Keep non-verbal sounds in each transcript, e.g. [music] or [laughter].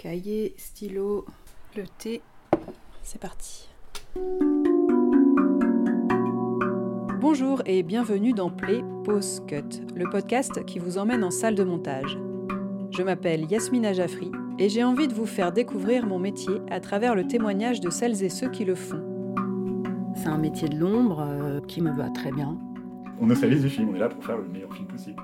Cahier, stylo, le thé. C'est parti. Bonjour et bienvenue dans Play Pause Cut, le podcast qui vous emmène en salle de montage. Je m'appelle Yasmina Jaffri et j'ai envie de vous faire découvrir mon métier à travers le témoignage de celles et ceux qui le font. C'est un métier de l'ombre euh, qui me va très bien. On est salise du film, on est là pour faire le meilleur film possible.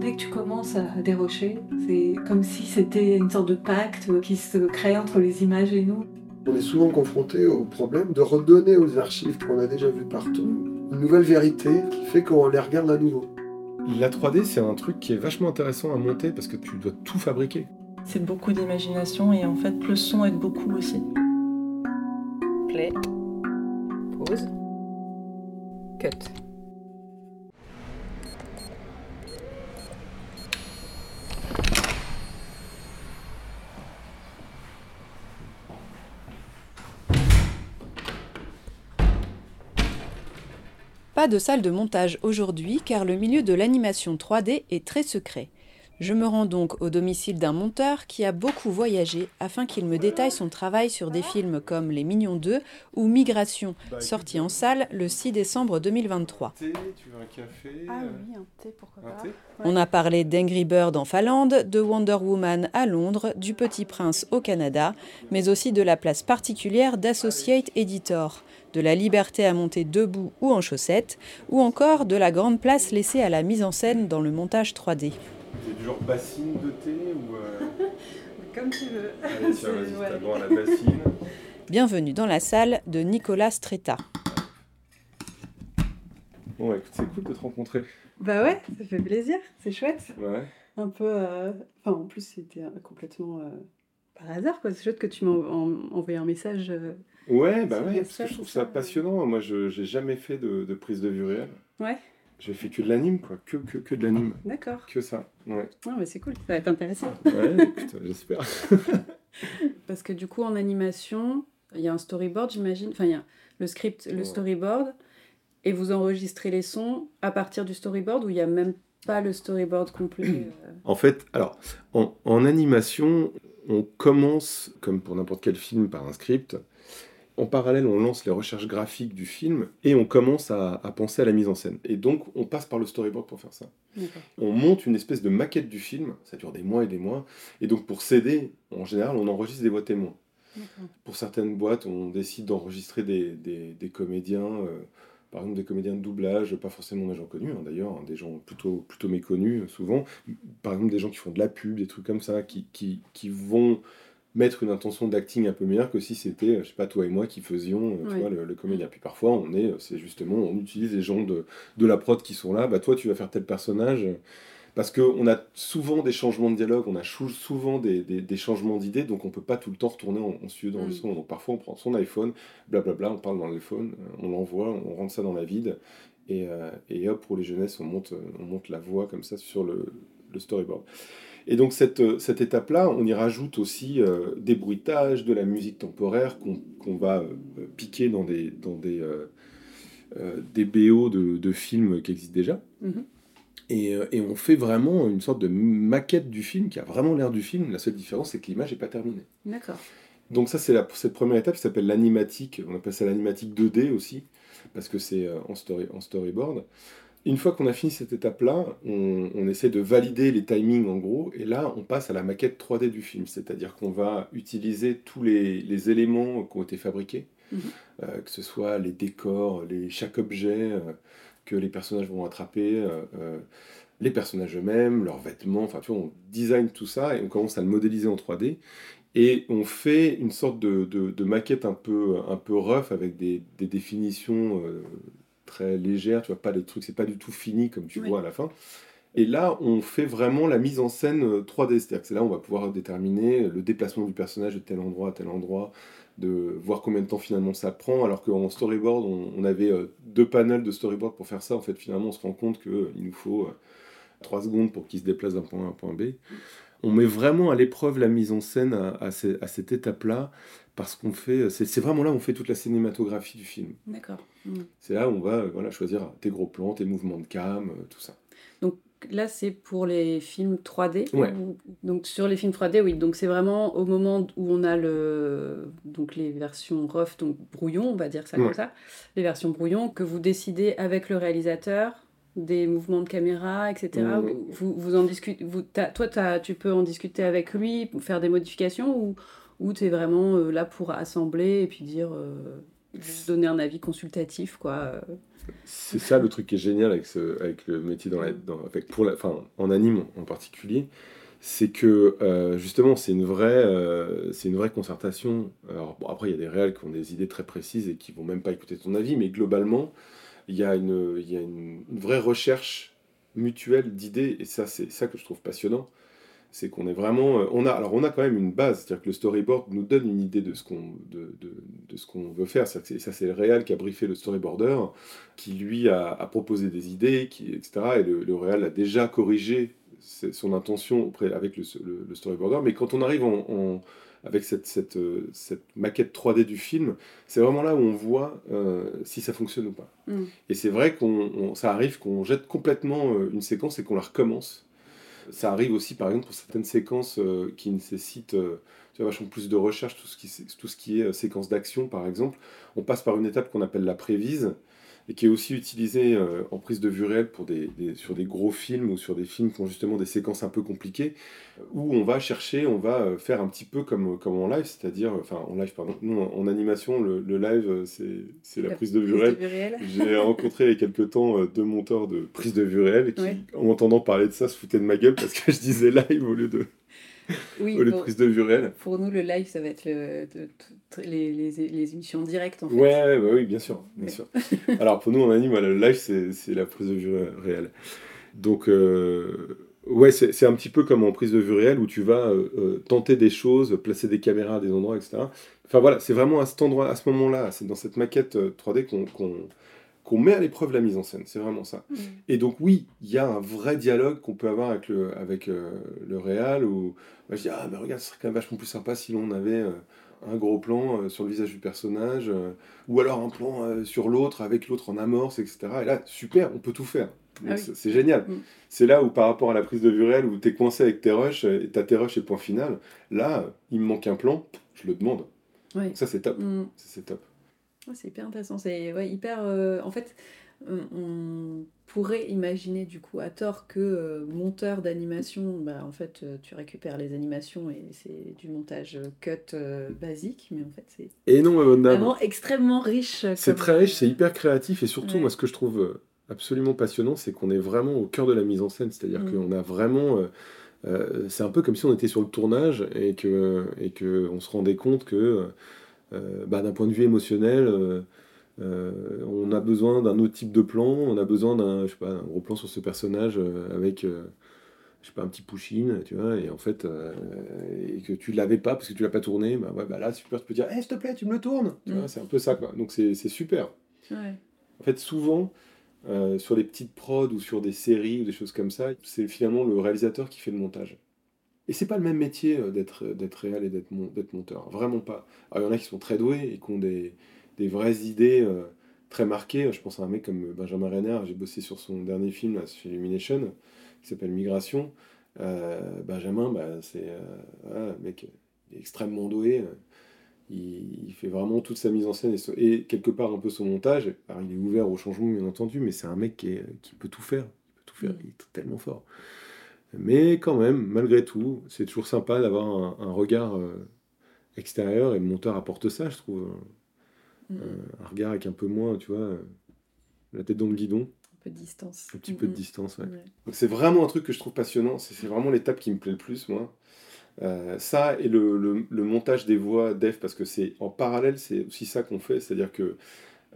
Dès que tu commences à dérocher, c'est comme si c'était une sorte de pacte qui se crée entre les images et nous. On est souvent confronté au problème de redonner aux archives qu'on a déjà vues partout une nouvelle vérité qui fait qu'on les regarde à nouveau. La 3D, c'est un truc qui est vachement intéressant à monter parce que tu dois tout fabriquer. C'est beaucoup d'imagination et en fait, le son aide beaucoup aussi. Play. Pause. Cut. Pas de salle de montage aujourd'hui car le milieu de l'animation 3D est très secret. Je me rends donc au domicile d'un monteur qui a beaucoup voyagé afin qu'il me détaille son travail sur des films comme Les Mignons 2 ou Migration, sorti en salle le 6 décembre 2023. Tu veux un café Ah oui, un thé, pourquoi pas. On a parlé d'Angry Bird en Finlande, de Wonder Woman à Londres, du Petit Prince au Canada, mais aussi de la place particulière d'Associate Editor, de la liberté à monter debout ou en chaussettes, ou encore de la grande place laissée à la mise en scène dans le montage 3D. C'est du genre bassine de thé ou. euh, [laughs] Comme tu veux. Allez, tiens, vas-y, [laughs] Ouais. t'as droit à la bassine. Bienvenue dans la salle de Nicolas Stretta. Bon, écoute, c'est cool de te rencontrer. Bah ouais, ça fait plaisir, c'est chouette. Ouais. Un peu. euh, Enfin, en plus, c'était euh, complètement euh, par hasard, quoi. C'est chouette que tu m'as en- envoyé un message. euh, Ouais, bah C'est ouais, parce que je trouve ça ça. passionnant. Moi, je j'ai jamais fait de, de prise de vue réelle. Ouais, J'ai fait que de l'anime, quoi. Que, que, que de l'anime. d'accord. Que ça. Ouais. Ouais, mais c'est cool, ça va être intéressant. Ouais, écoute, j'espère. [laughs] Parce que du coup, en animation, il y a un storyboard, j'imagine. Enfin, il y a le script, le Ouais. storyboard. Et vous enregistrez les sons à partir du storyboard ou il n'y a même pas le storyboard complet [clears throat] euh, En fait, alors, en, en animation, on commence, comme pour n'importe quel film, par un script. En parallèle, on lance les recherches graphiques du film et on commence à, à penser à la mise en scène. Et donc, on passe par le storyboard pour faire ça. On monte une espèce de maquette du film, ça dure des mois et des mois. Et donc, pour s'aider, en général, on enregistre des voix témoins. Pour certaines boîtes, on décide d'enregistrer des, des- des comédiens, euh, par exemple des comédiens de doublage, pas forcément des gens connus hein, d'ailleurs, hein, des gens plutôt, plutôt méconnus euh, souvent. Par exemple des gens qui font de la pub, des trucs comme ça, qui, qui, qui vont mettre une intention d'acting un peu meilleure que si c'était, euh, je sais pas, toi et moi qui faisions euh, tu Oui. vois, le, le comédien. Puis parfois, on est, euh, c'est justement, on utilise les gens de, de la prod qui sont là, bah toi tu vas faire tel personnage. Parce qu'on a souvent des changements de dialogue, on a souvent des, des- des changements d'idées, donc on peut pas tout le temps retourner en, en studio d'enregistrement. Donc parfois on prend son iPhone, blablabla, on parle dans l'iPhone, on l'envoie, on rentre ça dans la vide, et, euh, et hop, pour les jeunesses, on monte, on monte la voix comme ça sur le, le storyboard. Et donc cette, euh, cette étape-là, on y rajoute aussi euh, des bruitages, de la musique temporaire qu'on qu'on va euh, piquer dans des, dans des, euh, des BO de, de films qui existent déjà. Mhm. Et, et on fait vraiment une sorte de maquette du film qui a vraiment l'air du film. La seule différence, c'est que l'image n'est pas terminée. D'accord. Donc ça, c'est cette première étape qui s'appelle l'animatique. On appelle ça l'animatique 2D aussi, parce que c'est en, story, en storyboard. Une fois qu'on a fini cette étape-là, on, on essaie de valider les timings en gros, et là, on passe à la maquette 3D du film. C'est-à-dire qu'on va utiliser tous les, les éléments qui ont été fabriqués, Mhm. euh, que ce soit les décors, les, chaque objet euh, que les personnages vont attraper, euh, les personnages eux-mêmes, leurs vêtements, enfin tu vois, on design tout ça et on commence à le modéliser en 3D. Et on fait une sorte de, de- de maquette un peu, un peu rough avec des, des définitions très légères, tu vois, pas des trucs, c'est pas du tout fini comme tu Oui. vois à la fin. Et là, on fait vraiment la mise en scène euh, 3D, c'est-à-dire que c'est là où on va pouvoir déterminer le déplacement du personnage de tel endroit à tel endroit, de voir combien de temps finalement ça prend, alors qu'en storyboard, on, on avait euh, deux panels de storyboard pour faire ça. En fait, finalement, on se rend compte qu'il nous faut euh, 3 secondes pour qu'il se déplace d'un point A à un point B. On met vraiment à l'épreuve la mise en scène à, à ce- à cette étape-là, parce qu'on fait, c'est vraiment là où on fait toute la cinématographie du film. D'accord. Mm. C'est là où on va euh, voilà, choisir tes gros plans, tes mouvements de cam, euh, tout ça. là, c'est pour les films 3D. Ouais. ou- Donc sur les films 3D, oui. Donc c'est vraiment au moment où on a le donc les versions rough, donc brouillon, on va dire ça Ouais. comme ça, les versions brouillon que vous décidez avec le réalisateur des mouvements de caméra, etc. Ouais. Vous, vous en discutez. Vous, toi, tu peux en discuter avec lui, faire des modifications ou ou tu es vraiment euh, là pour assembler et puis dire euh, donner un avis consultatif quoi. C'est ça le truc qui est génial avec, ce, avec le métier dans avec, pour enfin, en anime en particulier, c'est que euh, justement c'est une vraie, euh, c'est une vraie concertation. Alors bon, après il y a des réels qui ont des idées très précises et qui vont même pas écouter ton avis, mais globalement il y a une, il y a une vraie recherche mutuelle d'idées et ça c'est ça que je trouve passionnant. C'est qu'on est vraiment, euh, on a, alors on a quand même une base, c'est-à-dire que le storyboard nous donne une idée de ce qu'on, de, de, de ce qu'on veut faire. C'est-à-dire que ça c'est le réel qui a briefé le storyboarder qui lui a, a proposé des idées, qui, etc. Et le, le réal a déjà corrigé son intention auprès, avec le, le- le storyboarder. Mais quand on arrive en, en- avec cette, cette, euh, cette maquette 3D du film, c'est vraiment là où on voit euh, si ça fonctionne ou pas. Mm. Et c'est vrai qu'on on- ça arrive qu'on jette complètement une séquence et qu'on la recommence. Ça arrive aussi, par exemple, pour certaines séquences euh, qui nécessitent euh, vachement plus de recherche, tout ce qui, tout ce qui est euh, séquence d'action, par exemple. On passe par une étape qu'on appelle la prévise, et qui est aussi utilisée euh, en prise de vue réelle pour des, des- sur des gros films ou sur des films qui ont justement des séquences un peu compliquées, où on va chercher, on va euh, faire un petit peu comme, comme en live, c'est-à-dire, enfin en live, pardon, nous en, en animation, le, le live, euh, c'est c'est la, prise de vue réelle. réelle. [laughs] J'ai rencontré il y a quelques temps euh, deux monteurs de prise de vue réelle qui, Ouais. en m'entendant parler de ça, se foutaient de ma gueule parce que je disais live au lieu de, [laughs] Oui, pour, prise de vue réelle. pour nous, le live, ça va être le, de- de- les, les, les émissions directes, en fait. Ouais, bah oui, bien sûr, bien Ouais. sûr. [laughs] Alors pour nous en anime, voilà, le live c'est c'est la prise de vue ré- réelle. Donc euh, ouais, c'est c'est un petit peu comme en prise de vue réelle où tu vas euh, euh, tenter des choses, placer des caméras à des endroits, etc. Enfin voilà, c'est vraiment à cet endroit, à ce moment-là, c'est dans cette maquette euh, 3D qu'on qu'on qu'on met à l'épreuve la mise en scène. C'est vraiment ça. Mm. Et donc oui, il y a un vrai dialogue qu'on peut avoir avec le, avec, euh, le réal, où bah, je dis, ah mais regarde, ce serait quand même vachement plus sympa si l'on avait euh, un gros plan euh, sur le visage du personnage, ou alors un plan sur l'autre, avec l'autre en amorce, etc. Et là, super, on peut tout faire. Ah oui. c'est- génial. Mm. C'est là où par rapport à la prise de vue réelle, où tu es coincé avec tes rushs, et t'as tes rushs et point final, là, il me manque un plan, je le demande. Donc ça c'est top. Mm. Ça, C'est top. Ouais, c'est hyper intéressant. C'est ouais, hyper. euh, en fait, on, pourrait imaginer du coup à tort que euh, monteur d'animation, bah, en fait, euh, tu récupères les animations et c'est du montage cut basique, mais en fait, c'est Et non, vraiment extrêmement riche. C'est très riche, c'est hyper créatif et surtout, Ouais. moi, ce que je trouve absolument passionnant, c'est qu'on est vraiment au cœur de la mise en scène. C'est-à-dire Mm. qu'on a vraiment. c'est un peu comme si on était sur le tournage et que, et que on se rendait compte que, bah, d'un point de vue émotionnel, euh, euh, on a besoin d'un autre type de plan, on a besoin d'un gros plan sur ce personnage euh, avec. euh, je sais pas, un petit push-in, tu vois, et en fait, euh, et que tu l'avais pas parce que tu l'as pas tourné, bah ouais, bah là, super, tu peux dire, Eh, s'il te plaît, tu me le tournes, tu Mm. c'est un peu ça, quoi. Donc c'est c'est super. Ouais. En fait, souvent, euh, sur les petites prods ou sur des séries ou des choses comme ça, c'est finalement le réalisateur qui fait le montage. Et c'est pas le même métier euh, d'être d'être réal et d'être mon- d'être monteur, vraiment pas. Alors il y en a qui sont très doués et qui ont des, des vraies idées euh, très marquées. Je pense à un mec comme Benjamin Renner, j'ai bossé sur son dernier film là, chez Illumination, qui s'appelle Migration. Euh, Benjamin, bah, c'est euh, mec il est extrêmement doué. euh, il, il fait vraiment toute sa mise en scène et, so- et quelque part un peu son montage. Alors il est ouvert au changement bien entendu, mais c'est un mec qui, est- qui peut tout faire. Il peut tout faire, Mm. il est tellement fort. Mais quand même, malgré tout, c'est toujours sympa d'avoir un, un regard euh, extérieur et le monteur apporte ça, je trouve. Mm. Un regard avec un peu moins, tu vois, euh, la tête dans le guidon, Un peu de distance. un petit peu de Mm, distance. ouais. Ouais. Donc c'est vraiment un truc que je trouve passionnant, c'est vraiment l'étape qui me plaît le plus, moi. Euh, ça et le, le- le montage des voix d'Ef, parce que c'est en parallèle, c'est aussi ça qu'on fait, c'est-à-dire que,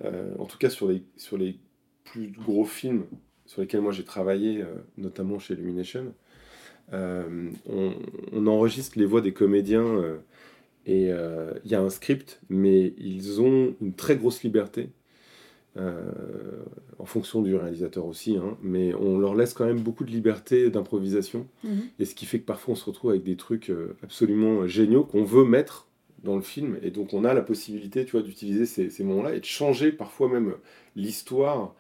euh, en tout cas sur les, sur les plus gros films sur lesquels moi j'ai travaillé, euh, notamment chez Illumination, euh, on, on enregistre les voix des comédiens euh, et euh, il y a un script, mais ils ont une très grosse liberté. euh, en fonction du réalisateur aussi, hein, mais on leur laisse quand même beaucoup de liberté d'improvisation. Mhm. Et ce qui fait que parfois on se retrouve avec des trucs euh, absolument géniaux qu'on veut mettre dans le film. Et donc on a la possibilité tu vois, d'utiliser ces, ces moments-là et de changer parfois même l'histoire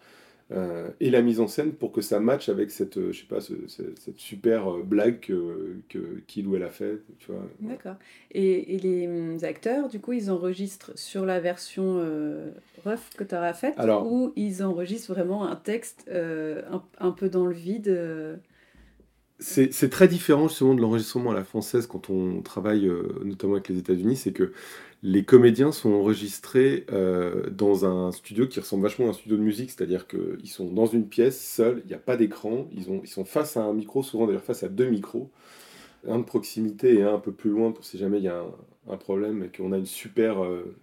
euh, et la mise en scène pour que ça matche avec cette, euh, je sais pas, ce- ce- cette super euh, blague que, que- qu'il ou elle a fait. Tu vois. D'accord. Et, et les hum, acteurs, du coup, ils enregistrent sur la version rough que tu auras faite ou ils enregistrent vraiment un texte un, un peu dans le vide C'est très différent justement de l'enregistrement à la française quand on travaille euh, notamment avec les États-Unis, c'est que les comédiens sont enregistrés euh, dans un studio qui ressemble vachement à un studio de musique, c'est-à-dire qu'ils sont dans une pièce seuls, il n'y a pas d'écran, ils, ont- ils sont face à un micro, souvent d'ailleurs face à deux micros, un de proximité et un un peu plus loin pour si jamais il y a un, problème et qu'on a une super... euh,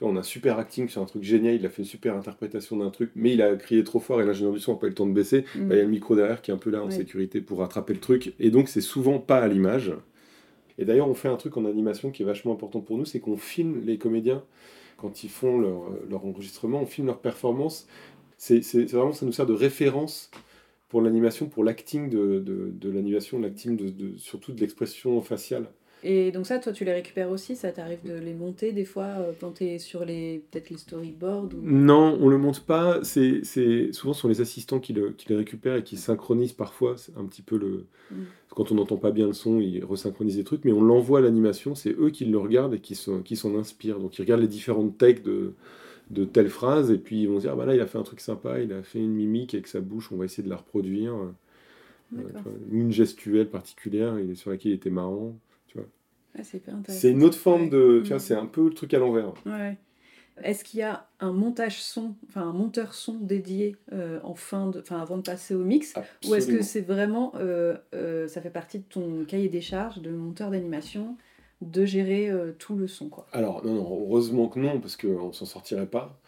on a un super acting sur un truc génial, il a fait une super interprétation d'un truc, mais il a crié trop fort et l'ingénieur du son n'a pas eu le temps de baisser. hum. Bah, il y a le micro derrière qui est un peu là en Ouais. sécurité pour rattraper le truc. Et donc, c'est souvent pas à l'image. Et d'ailleurs, on fait un truc en animation qui est vachement important pour nous c'est qu'on filme les comédiens quand ils font leur, euh, leur enregistrement, on filme leur performance. C'est vraiment, ça nous sert de référence pour l'animation, pour l'acting de, de, de l'animation, l'acting de, de- surtout de l'expression faciale. Et donc ça, toi, tu les récupères aussi Ça t'arrive de les monter des fois euh, quand t'es sur les peut-être les storyboards ou... Non, on le monte pas. C'est c'est- souvent ce sont les assistants qui, le, qui les récupèrent et qui synchronisent parfois. C'est un petit peu le. Mm. Quand on n'entend pas bien le son, ils resynchronisent les trucs, mais on l'envoie à l'animation. C'est eux qui le regardent et qui s'en qui s'en inspirent. Donc ils regardent les différentes takes de de telle phrase et puis ils vont dire ah bah là il a fait un truc sympa, il a fait une mimique avec sa bouche, on va essayer de la reproduire. Euh, ou une gestuelle particulière sur laquelle il était marrant. Ah, c'est une autre forme de, tu vois, Mm. c'est un peu le truc à l'envers. Ouais. Est-ce qu'il y a un montage son, enfin un monteur son dédié euh, en fin de, enfin avant de passer au mix, ou est-ce que c'est vraiment, euh, euh, ça fait partie de ton cahier des charges de monteur d'animation de gérer tout le son quoi? Alors, non, non, heureusement que non, parce qu'on s'en sortirait pas.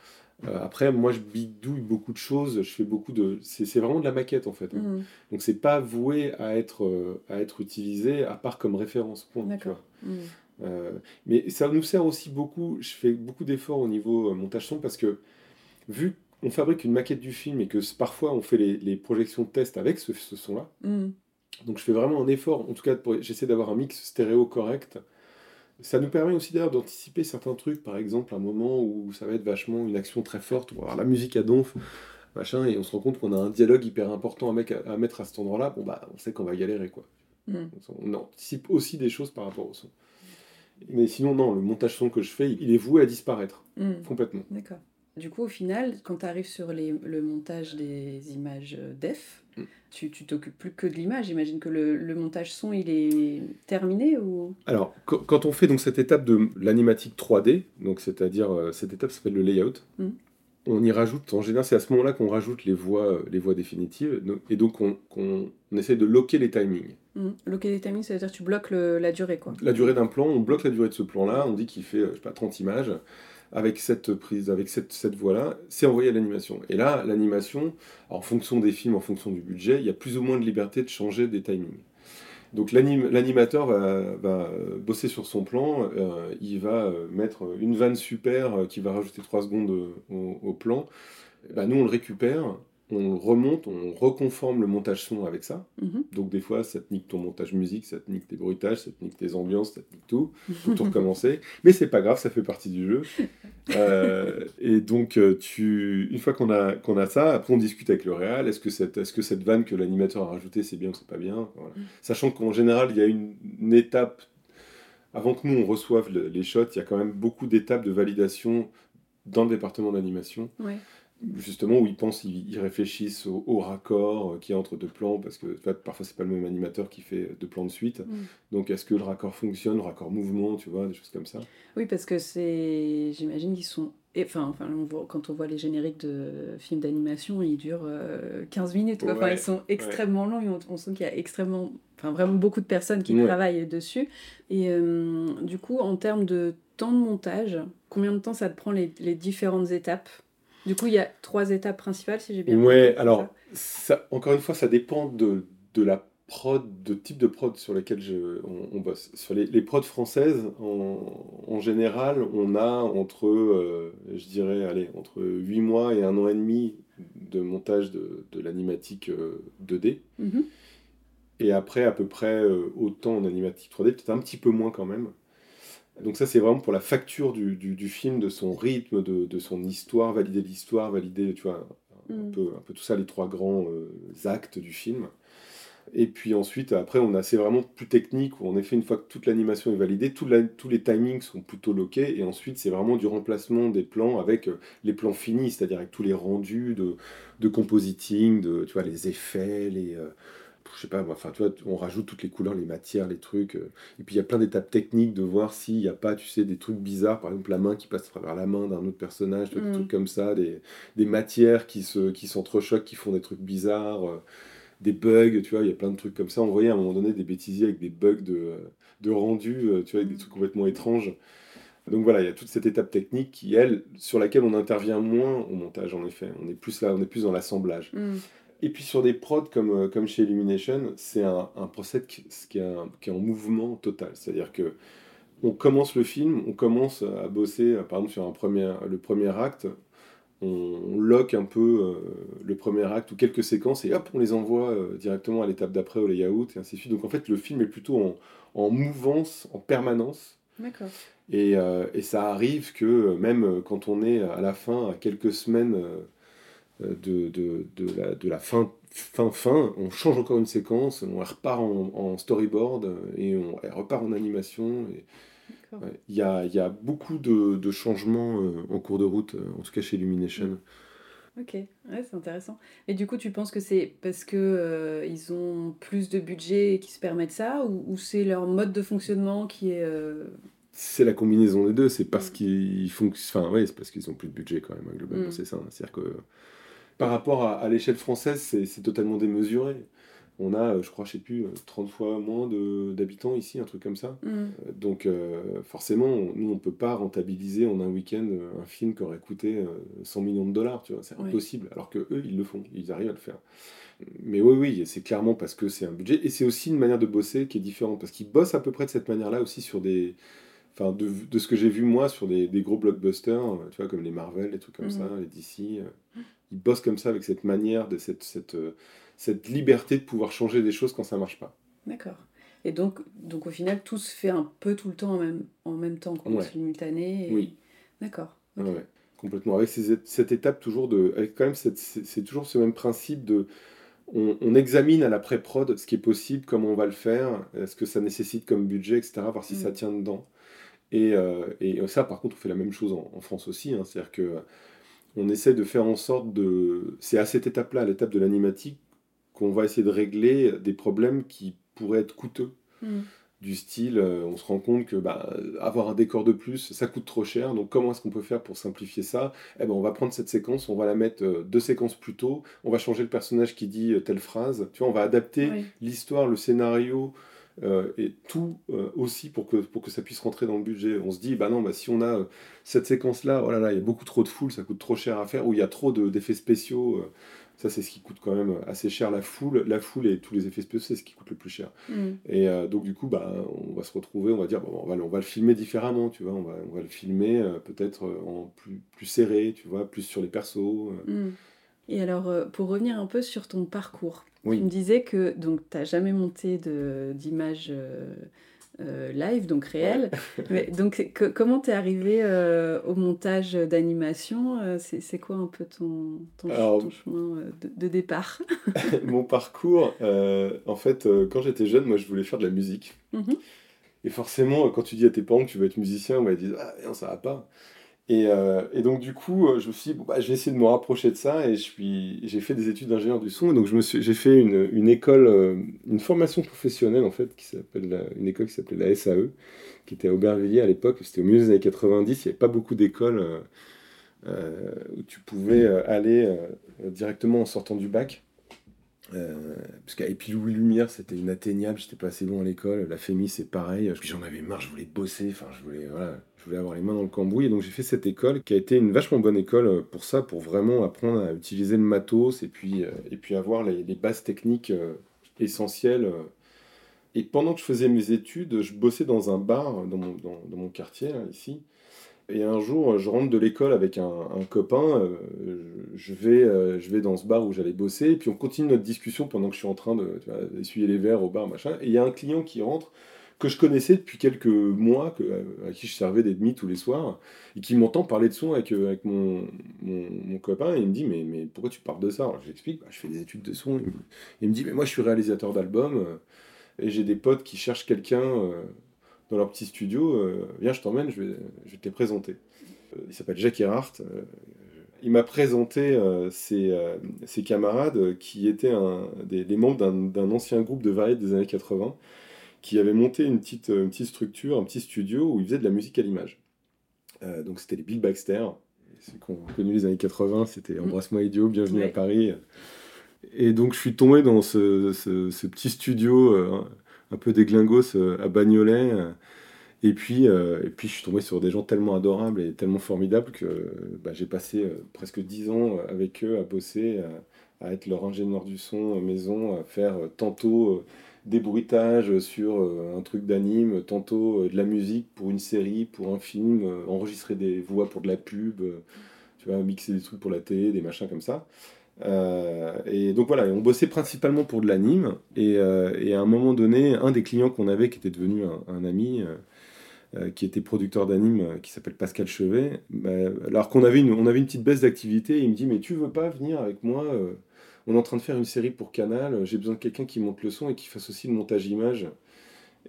Euh, après, moi, je bidouille beaucoup de choses, je fais beaucoup de... C'est vraiment de la maquette, en fait. hein. Mhm. Donc, c'est pas voué à être, euh, à être utilisé, à part comme référence. point, tu vois. Euh, mais ça nous sert aussi beaucoup, je fais beaucoup d'efforts au niveau montage son, parce que, vu qu'on fabrique une maquette du film et que parfois on fait les, les projections de test avec ce, ce son-là, Mhm. donc je fais vraiment un effort, en tout cas j'essaie d'avoir un mix stéréo correct. Ça nous permet aussi d'ailleurs d'anticiper certains trucs, par exemple un moment où ça va être vachement une action très forte, alors la musique à donf, machin, et on se rend compte qu'on a un dialogue hyper important à, mec- à mettre à cet endroit-là, bon bah on sait qu'on va galérer quoi. Mhm. On anticipe aussi des choses par rapport au son. Mais sinon non, le montage son que je fais, il est voué à disparaître, Mhm. complètement. D'accord. Du coup, au final, quand tu arrives sur les- le montage des images euh, def. Tu tu t'occupes plus que de l'image. J'imagine que le, le montage son, il est terminé ou? Alors, qu- quand on fait donc cette étape de l'animatique 3D, donc c'est-à-dire euh, cette étape s'appelle le layout, Mhm. on y rajoute, en général, c'est à ce moment-là qu'on rajoute les voix, euh, les voix définitives, et donc on, on essaie de loquer les timings. Mhm. Local timing, c'est-à-dire que tu bloques le- la durée, quoi. La durée d'un plan, on bloque la durée de ce plan-là, on dit qu'il fait, euh, je sais pas, 30 images, avec cette prise, avec cette, cette voix-là, c'est envoyé à l'animation. Et là, l'animation, en fonction des films, en fonction du budget, il y a plus ou moins de liberté de changer des timings. Donc l'anim- l'animateur va, euh, bosser sur son plan, euh, il va euh, mettre une vanne super qui va rajouter 3 secondes au, plan. Ben, nous, on le récupère, on remonte, on reconforme le montage son avec ça. Mhm. Donc des fois, ça te nique ton montage musique, ça te nique tes bruitages, ça te nique tes ambiances, ça te nique tout. Faut tout [laughs] recommencer. Mais c'est pas grave, ça fait partie du jeu. [laughs] Euh, et donc, euh, tu, une fois qu'on a, qu'on a ça, après on discute avec le réal. Est-ce que cette, est-ce que cette vanne que l'animateur a rajoutée, c'est bien ou c'est pas bien? Voilà. Sachant qu'en général, il y a une, une étape avant que nous on reçoive le- les shots, il y a quand même beaucoup d'étapes de validation dans le département d'animation Ouais. Justement où ils pensent, ils, réfléchissent au, au raccord euh, a entre deux plans, parce que en fait, parfois c'est pas le même animateur qui fait deux plans de suite. Mm. Donc est-ce que le raccord fonctionne, le raccord mouvement, tu vois, des choses comme ça? Oui, parce que c'est. J'imagine qu'ils sont. et- Enfin, enfin on voit- quand on voit les génériques de films d'animation, ils durent euh, 15 minutes. quoi. Enfin, Ouais, ils sont extrêmement longs et on, on sent qu'il y a extrêmement. Enfin, vraiment beaucoup de personnes qui Ouais. travaillent dessus. Et euh, du coup, en termes de temps de montage, combien de temps ça te prend les, les différentes étapes? Du coup, il y a trois étapes principales, si j'ai bien Ouais, compris, c'est alors, ça ça, encore une fois, ça dépend de, de la prod, de type de prod sur lesquels je, on, on bosse. Sur les, les prods françaises, en, en général, on a entre, euh, je dirais, allez, entre 8 mois et un an et demi de montage de, de l'animatique euh, 2D. Mhm. Et après, à peu près euh, autant en animatique 3D, peut-être un petit peu moins quand même. Donc ça, c'est vraiment pour la facture du, du, du film, de son rythme, de, de son histoire, valider l'histoire, valider, tu vois, un, Mm. peu, un peu tout ça, les trois grands euh, actes du film. Et puis ensuite, après, on a, c'est vraiment plus technique, où en effet, une fois que toute l'animation est validée, tout la- tous les timings sont plutôt loqués, et ensuite, c'est vraiment du remplacement des plans avec euh, les plans finis, c'est-à-dire avec tous les rendus de, de compositing, de, tu vois, les effets, les... euh, je sais pas, enfin, tu vois, on rajoute toutes les couleurs, les matières, les trucs. euh, et puis, il y a plein d'étapes techniques de voir s'il n'y a pas, tu sais, des trucs bizarres, par exemple, la main qui passe à travers la main d'un autre personnage, des Mm. trucs comme ça, des, des matières qui se qui s'entrechoquent, qui font des trucs bizarres, euh, des bugs, tu vois, il y a plein de trucs comme ça. On voyait à un moment donné des bêtisiers avec des bugs de, de rendu, euh, tu vois, avec des trucs complètement étranges. Donc voilà, il y a toute cette étape technique qui, elle, sur laquelle on intervient moins au montage, en effet. On est plus là, on est plus dans l'assemblage. Mm. Et puis sur des prods comme, euh, comme chez Illumination, c'est un, un process qui, qui est en mouvement total. C'est-à-dire que on commence le film, on commence à bosser, euh, par exemple sur un premier, le premier acte, on, on lock un peu euh, le premier acte ou quelques séquences et hop, on les envoie euh, directement à l'étape d'après au layout et ainsi de suite. Donc en fait, le film est plutôt en, en mouvance, en permanence. D'accord. Et, euh, et ça arrive que même quand on est à la fin, à quelques semaines de, de, de la, de la fin, fin, fin, on change encore une séquence, on repart en, en storyboard euh, et on elle repart en animation. ouais, Il y, a, y a beaucoup de, de changements euh, en cours de route, euh, en tout cas chez Illumination. Ok, ouais, c'est intéressant. Et du coup, tu penses que c'est parce que euh, ils ont plus de budget qui se permettent ça, ou, ou c'est leur mode de fonctionnement qui est euh, C'est la combinaison des deux, c'est parce Mm. qu'ils font, enfin ouais, c'est parce qu'ils ont plus de budget quand même hein, globalement, Mm. c'est ça. hein. C'est-à-dire que par rapport à, à l'échelle française, c'est totalement démesuré. On a, euh, je crois, je sais plus, euh, 30 fois moins de- d'habitants ici, un truc comme ça. hmm, Euh, Donc euh, forcément, on- nous on peut pas rentabiliser en un week-end euh, un film qui aurait coûté euh, 100 millions de dollars, tu vois, c'est Oui. impossible. Alors que eux, ils le font, ils arrivent à le faire. Mais oui, oui, c'est clairement parce que c'est un budget et c'est aussi une manière de bosser qui est différente parce qu'ils bossent à peu près de cette manière-là aussi sur des, enfin de, de ce que j'ai vu moi sur des, des gros blockbusters, euh, tu vois comme les Marvel, les trucs comme Mhm. ça, les DC, ils bossent comme ça avec cette manière de cette cette euh, cette liberté de pouvoir changer des choses quand ça marche pas. D'accord. Et donc, donc au final, tout se fait un peu tout le temps en même, en même temps, quoi, Ouais. simultané. et- Oui. D'accord. Ouais, ok. ouais, complètement. Avec ces- cette étape toujours de. Avec quand même, c'est toujours ce même principe de. On, on examine à la pré-prod ce qui est possible, comment on va le faire, ce que ça nécessite comme budget, etc., voir si ça Mm. tient dedans. Et, euh, et ça, par contre, on fait la même chose en, en France aussi. hein. C'est-à-dire que on essaie de faire en sorte de. C'est à cette étape-là, à l'étape de l'animatique, qu'on va essayer de régler des problèmes qui pourraient être coûteux Hmm. du style, euh, on se rend compte que bah, avoir un décor de plus, ça coûte trop cher. Donc comment est-ce qu'on peut faire pour simplifier ça? Eh ben, on va prendre cette séquence, on va la mettre euh, deux séquences plus tôt, on va changer le personnage qui dit euh, telle phrase. Tu vois, on va adapter Oui. l'histoire, le scénario euh, et tout euh, aussi pour que, pour que ça puisse rentrer dans le budget. On se dit, bah non, bah, si on a euh, cette séquence-là, oh là là, il y a beaucoup trop de foule, ça coûte trop cher à faire, ou il y a trop de- d'effets spéciaux. euh, ça, c'est ce qui coûte quand même assez cher, la foule. La foule et tous les effets spéciaux, c'est ce qui coûte le plus cher. Hmm. Et donc du coup, bah, on va se retrouver, on va dire, bon, on, va, le- on va le filmer différemment, tu vois, on va, on va le filmer peut-être en plus, plus serré, tu vois, plus sur les persos. euh. Et alors, euh, pour revenir un peu sur ton parcours, Oui. tu me disais que donc t'as jamais monté d'image euh, euh, live, donc réelle. Mais donc, que- comment t'es arrivé euh, au montage d'animation C'est quoi un peu ton, ton, ch- Alors- ton chemin de, de départ [laughs] [laughs] Mon parcours, en fait, quand j'étais jeune, moi, je voulais faire de la musique. Mhm. Et forcément, quand tu dis à tes parents que tu veux être musicien, bah, ils disent, ah non, ça va pas. Et, euh, et donc du coup, euh, je me suis dit, bah, je vais essayer de me rapprocher de ça et j'ai fait des études d'ingénieur du son. Et donc j'ai fait une, une école, euh, une formation professionnelle en fait, qui s'appelle une école qui s'appelait la SAE, qui était à Aubervilliers à l'époque. C'était au milieu des années 90. Il n'y avait pas beaucoup d'écoles où tu pouvais aller directement en sortant du bac. Euh, parce qu'à Louis Lumière, c'était inatteignable, j'étais pas assez bon à l'école. La FEMI, c'est pareil. J'en avais marre, je voulais bosser, enfin, je voulais, voilà, je voulais avoir les mains dans le cambouis. Et donc j'ai fait cette école qui a été une vachement bonne école euh, pour ça, pour vraiment apprendre à utiliser le matos et puis, euh, et puis avoir les, les bases techniques euh, essentielles. Et pendant que je faisais mes études, je bossais dans un bar dans mon, dans, mon quartier, ici. Et un jour, je rentre de l'école avec un, copain, euh, je, vais, euh, je vais dans ce bar où j'allais bosser, et puis on continue notre discussion pendant que je suis en train de d'essuyer les verres au bar, machin. Et il y a un client qui rentre, que je connaissais depuis quelques mois, euh, à qui je servais des demi tous les soirs, et qui m'entend parler de son avec, mon, mon, copain, et il me dit mais, mais pourquoi tu parles de ça? J'explique, bah, je fais des études de son, il me, il me dit mais moi je suis réalisateur d'albums, et j'ai des potes qui cherchent quelqu'un dans leur petit studio, euh, viens je t'emmène, je vais, je vais te les présenter. Euh, Il s'appelle Jacques Erhardt, euh, il m'a présenté ses, ses camarades qui étaient un, des, des membres d'un- d'un ancien groupe de variété des années 80 qui avait monté une petite, une petite structure, un petit studio où ils faisaient de la musique à l'image. Euh, donc c'était les Bill Baxter. Ceux qui ont connu les années 80, c'était Embrasse-moi idiot, Bienvenue Ouais. à Paris. Et donc je suis tombé dans ce, ce- ce petit studio euh, un peu déglingos euh, à Bagnolet. euh, et puis, euh, et puis je suis tombé sur des gens tellement adorables et tellement formidables que bah, j'ai passé presque dix ans avec eux à bosser, à, à être leur ingénieur du son euh, maison, à faire tantôt des bruitages sur un truc d'anime, tantôt de la musique pour une série, pour un film, enregistrer des voix pour de la pub, tu vois, mixer des trucs pour la télé, des machins comme ça. Euh, et donc voilà, on bossait principalement pour de l'anime. Et, euh, et à un moment donné, un des clients qu'on avait, qui était devenu un, ami, euh, qui était producteur d'anime, qui s'appelle Pascal Chevet, bah, alors qu'on avait une, avait une petite baisse d'activité, il me dit Mais tu veux pas venir avec moi On est en train de faire une série pour Canal, j'ai besoin de quelqu'un qui monte le son et qui fasse aussi le montage image.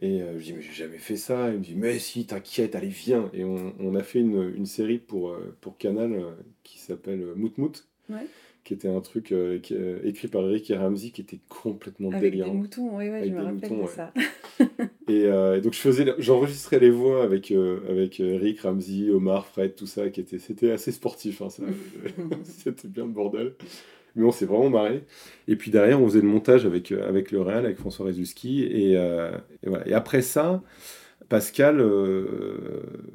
Et je dis, mais j'ai jamais fait ça. Il me dit, mais si, t'inquiète, allez, viens. Et on, a fait une, série pour, pour Canal qui s'appelle euh, Mout Mout, Ouais. Qui était un truc euh, qui, euh, écrit par Eric et Ramsey qui était complètement Avec des délirant. moutons, oui, ouais, Avec je me des rappelle moutons, de ouais. ça. [laughs] Et, euh, et donc je faisais, j'enregistrais les voix avec, avec Eric, Ramsey, Omar, Fred, tout ça, qui était, c'était assez sportif. hein, ça. [laughs] [laughs] c'était bien le bordel. Mais on s'est vraiment marré. Et puis derrière, on faisait le montage avec, avec le Real, avec François Rezuski. Et, et voilà. Et après ça, Pascal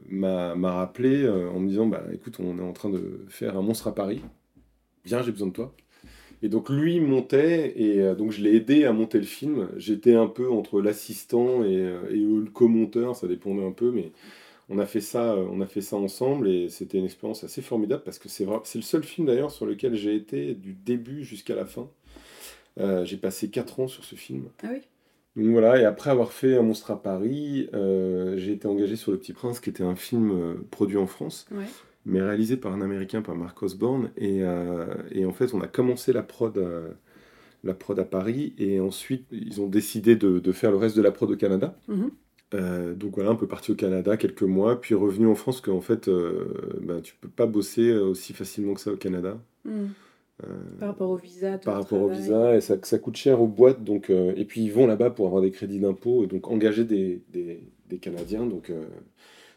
m'a m'a rappelé en me disant bah, écoute, on est en train de faire un monstre à Paris. Viens, j'ai besoin de toi. Et donc lui montait, et euh, donc je l'ai aidé à monter le film. J'étais un peu entre l'assistant et, euh, et le co-monteur, ça dépendait un peu, mais on a fait ça, euh, on a fait ça ensemble et c'était une expérience assez formidable parce que c'est c'est le seul film d'ailleurs sur lequel j'ai été du début jusqu'à la fin. Euh, j'ai passé 4 ans sur ce film. Ah oui Donc voilà, et après avoir fait Un monstre à Paris, euh, j'ai été engagé sur Le Petit Prince, qui était un film produit en France, Ouais. Mais réalisé par un Américain, par Mark Osborne. Et, euh, et en fait, on a commencé la prod, euh, la prod à Paris, et ensuite, ils ont décidé de, de faire le reste de la prod au Canada. Mhm. Euh, donc voilà, un peu parti au Canada quelques mois, puis revenu en France, qu'en fait, euh, ben, tu peux pas bosser aussi facilement que ça au Canada. Euh, Par rapport au visa. par rapport au travail. visa et ça, ça coûte cher aux boîtes donc et puis ils vont là-bas pour avoir des crédits d'impôt et donc engager des, des, des Canadiens donc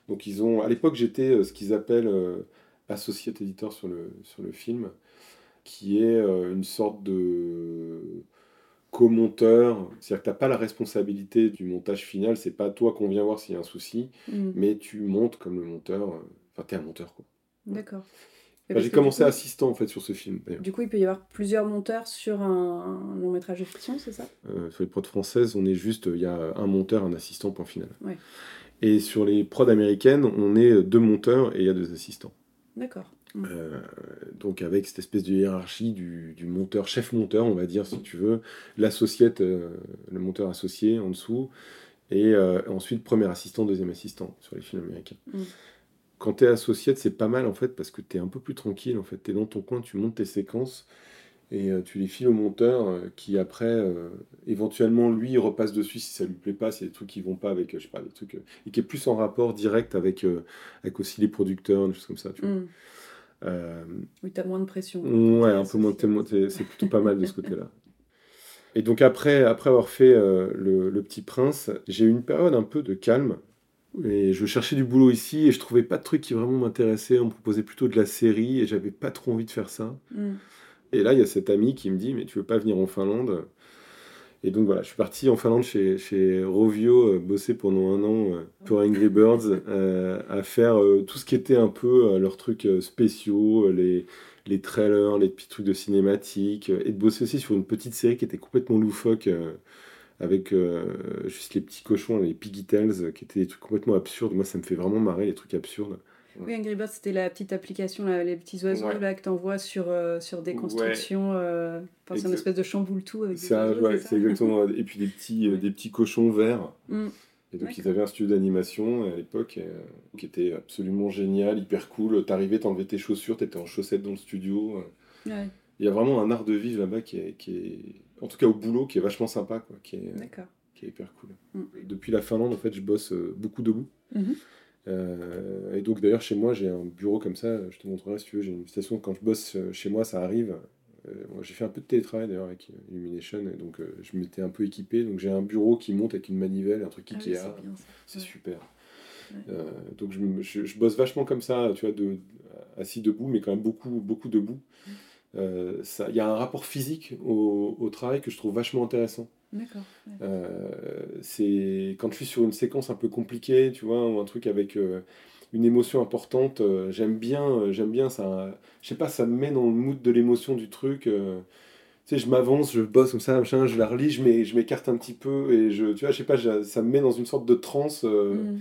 donc ils ont à l'époque j'étais euh, ce qu'ils appellent euh, associate éditeur sur le sur le film qui est euh, une sorte de co-monteur c'est-à-dire que t'as pas la responsabilité du montage final c'est pas toi qu'on vient voir s'il y a un souci Hmm. mais tu montes comme le monteur enfin t'es un monteur quoi D'accord. Enfin, parce j'ai commencé coup, assistant en fait sur ce film Du coup, il peut y avoir plusieurs monteurs sur un, un long métrage de fiction, c'est ça? Euh, sur les prods françaises, on est juste, il y a un monteur, un assistant, point final. Ouais. Et sur les prods américaines, on est deux monteurs et il y a deux assistants. D'accord. Euh, donc avec cette espèce de hiérarchie du, du monteur, chef-monteur, on va dire, si tu veux, l'associate, euh, le monteur associé en dessous, et euh, ensuite premier assistant, deuxième assistant sur les films américains. Mm. Quand tu es associate, c'est pas mal en fait, parce que tu es un peu plus tranquille, en fait, tu es dans ton coin, tu montes tes séquences, et euh, tu les files au monteur, euh, qui après, euh, éventuellement, lui, repasse dessus si ça lui plaît pas, s'il y a des trucs qui vont pas avec, je sais pas, des trucs, euh, et qui est plus en rapport direct avec, euh, avec aussi les producteurs, des choses comme ça, tu vois. Euh, Oui, t'as moins de pression. Ouais, un peu moins [laughs] tellement, c'est c'est plutôt pas mal de ce côté-là. Et donc après, après avoir fait le, le Petit Prince, j'ai eu une période un peu de calme. Et je cherchais du boulot ici et je trouvais pas de trucs qui vraiment m'intéressaient. On me proposait plutôt de la série et j'avais pas trop envie de faire ça. Hmm. Et là, il y a cet ami qui me dit Mais tu veux pas venir en Finlande? Et donc voilà, je suis parti en Finlande chez, chez Rovio, euh, bosser pendant un an euh, pour Angry Birds, euh, à faire euh, tout ce qui était un peu euh, leurs trucs euh, spéciaux, euh, les, les trailers, les petits trucs de cinématique, euh, et de bosser aussi sur une petite série qui était complètement loufoque. euh, avec euh, juste les petits cochons, les Piggy Tales, euh, qui étaient des trucs complètement absurdes. Moi, ça me fait vraiment marrer, les trucs absurdes. Oui, Angry Birds, c'était la petite application, là, les petits oiseaux Ouais. là, que t'envoies sur, euh, sur des Ouais. constructions. euh, Enfin, c'est une espèce de chamboule tout avec des oiseaux, ouais, c'est exactement. Et puis des petits, euh, Ouais. des petits cochons verts. Mm. Et donc ils avaient un studio d'animation à l'époque euh, qui était absolument génial, hyper cool. T'arrivais, t'enlevais tes chaussures, t'étais en chaussettes dans le studio. euh. Ouais, Il y a vraiment un art de vivre là-bas qui est, qui est, en tout cas au boulot, qui est vachement sympa, quoi, qui est, d'accord. qui est hyper cool. Mm. Depuis la Finlande, en fait, je bosse euh, beaucoup debout. Mhm. Euh, et donc d'ailleurs chez moi j'ai un bureau comme ça, je te montrerai si tu veux, j'ai une station quand je bosse euh, chez moi ça arrive. Euh, j'ai fait un peu de télétravail d'ailleurs avec Illumination et donc euh, je m'étais un peu équipé donc j'ai un bureau qui monte avec une manivelle, un truc Ah oui, Ikea, c'est Ouais. super. Ouais. Euh, donc je, me- je- je bosse vachement comme ça, tu vois, de, assis debout mais quand même beaucoup beaucoup debout. Il y a un rapport physique au, au travail que je trouve vachement intéressant. D'accord. Euh, c'est quand je suis sur une séquence un peu compliquée, tu vois, ou un truc avec euh, une émotion importante, euh, j'aime bien, j'aime bien ça. Je sais pas, ça me met dans le mood de l'émotion du truc. tu sais, je m'avance, je bosse comme ça, machin, je la relis, je m'é- je m'écarte un petit peu et je, tu vois, je sais pas, ça me met dans une sorte de transe Mm.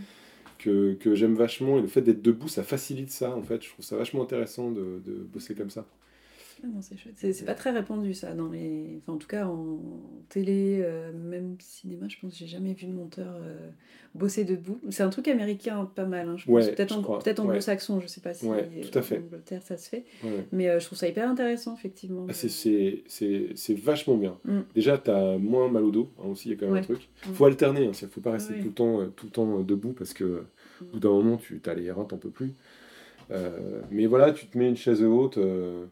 que, que j'aime vachement et le fait d'être debout, ça facilite ça en fait. Je trouve ça vachement intéressant de, de bosser comme ça. Ah non, c'est chouette. C'est c'est pas très répandu ça dans les. Enfin, en tout cas en télé, euh, même cinéma, je pense que j'ai jamais vu de monteur euh, bosser debout. C'est un truc américain pas mal, hein, je pense. Ouais, peut-être peut-être ouais. anglo-saxon, je sais pas si Ouais, tout à fait. en Angleterre ça se fait. Ouais. Mais euh, je trouve ça hyper intéressant, effectivement. Ah, c'est- vachement bien. Mm. Déjà, tu as moins mal au dos, hein, aussi, il y a quand même Ouais. un truc. Mm. faut alterner, il ne faut pas rester tout, le temps, euh, tout le temps euh, debout parce que euh, au bout d'un moment, tu as les reins, t'en peux plus. Euh, mais voilà, tu te mets une chaise haute, euh,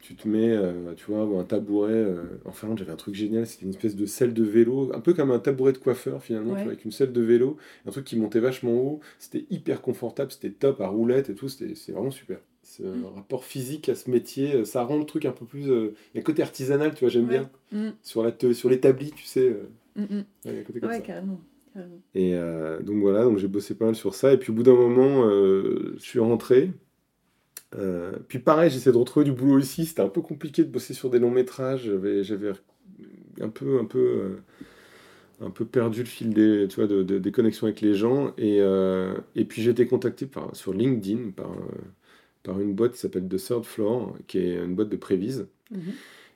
tu te mets, euh, tu vois, un tabouret. euh, en Finlande, j'avais un truc génial, c'était une espèce de selle de vélo, un peu comme un tabouret de coiffeur finalement, tu vois, avec une selle de vélo, un truc qui montait vachement haut. C'était hyper confortable, c'était top à roulette et tout, c'était c'est vraiment super. Un Mm. rapport physique à ce métier, euh, ça rend le truc un peu plus. euh, Il y a côté artisanal, tu vois, j'aime Ouais. bien. Mm, Sur l'établi, tu sais. mm, ouais, il y a un côté comme Ouais, ça. carrément. carrément. Et donc voilà, donc j'ai bossé pas mal sur ça. Et puis au bout d'un moment, je suis rentré. Euh, puis pareil, j'essaie de retrouver du boulot ici. C'était un peu compliqué de bosser sur des longs métrages. J'avais, j'avais un peu, un peu, euh, un peu perdu le fil des, tu vois, de, de- des connexions avec les gens. Et, euh, et puis j'ai été contacté par, sur LinkedIn par, par une boîte qui s'appelle The Third Floor, qui est une boîte de prévise. Mhm.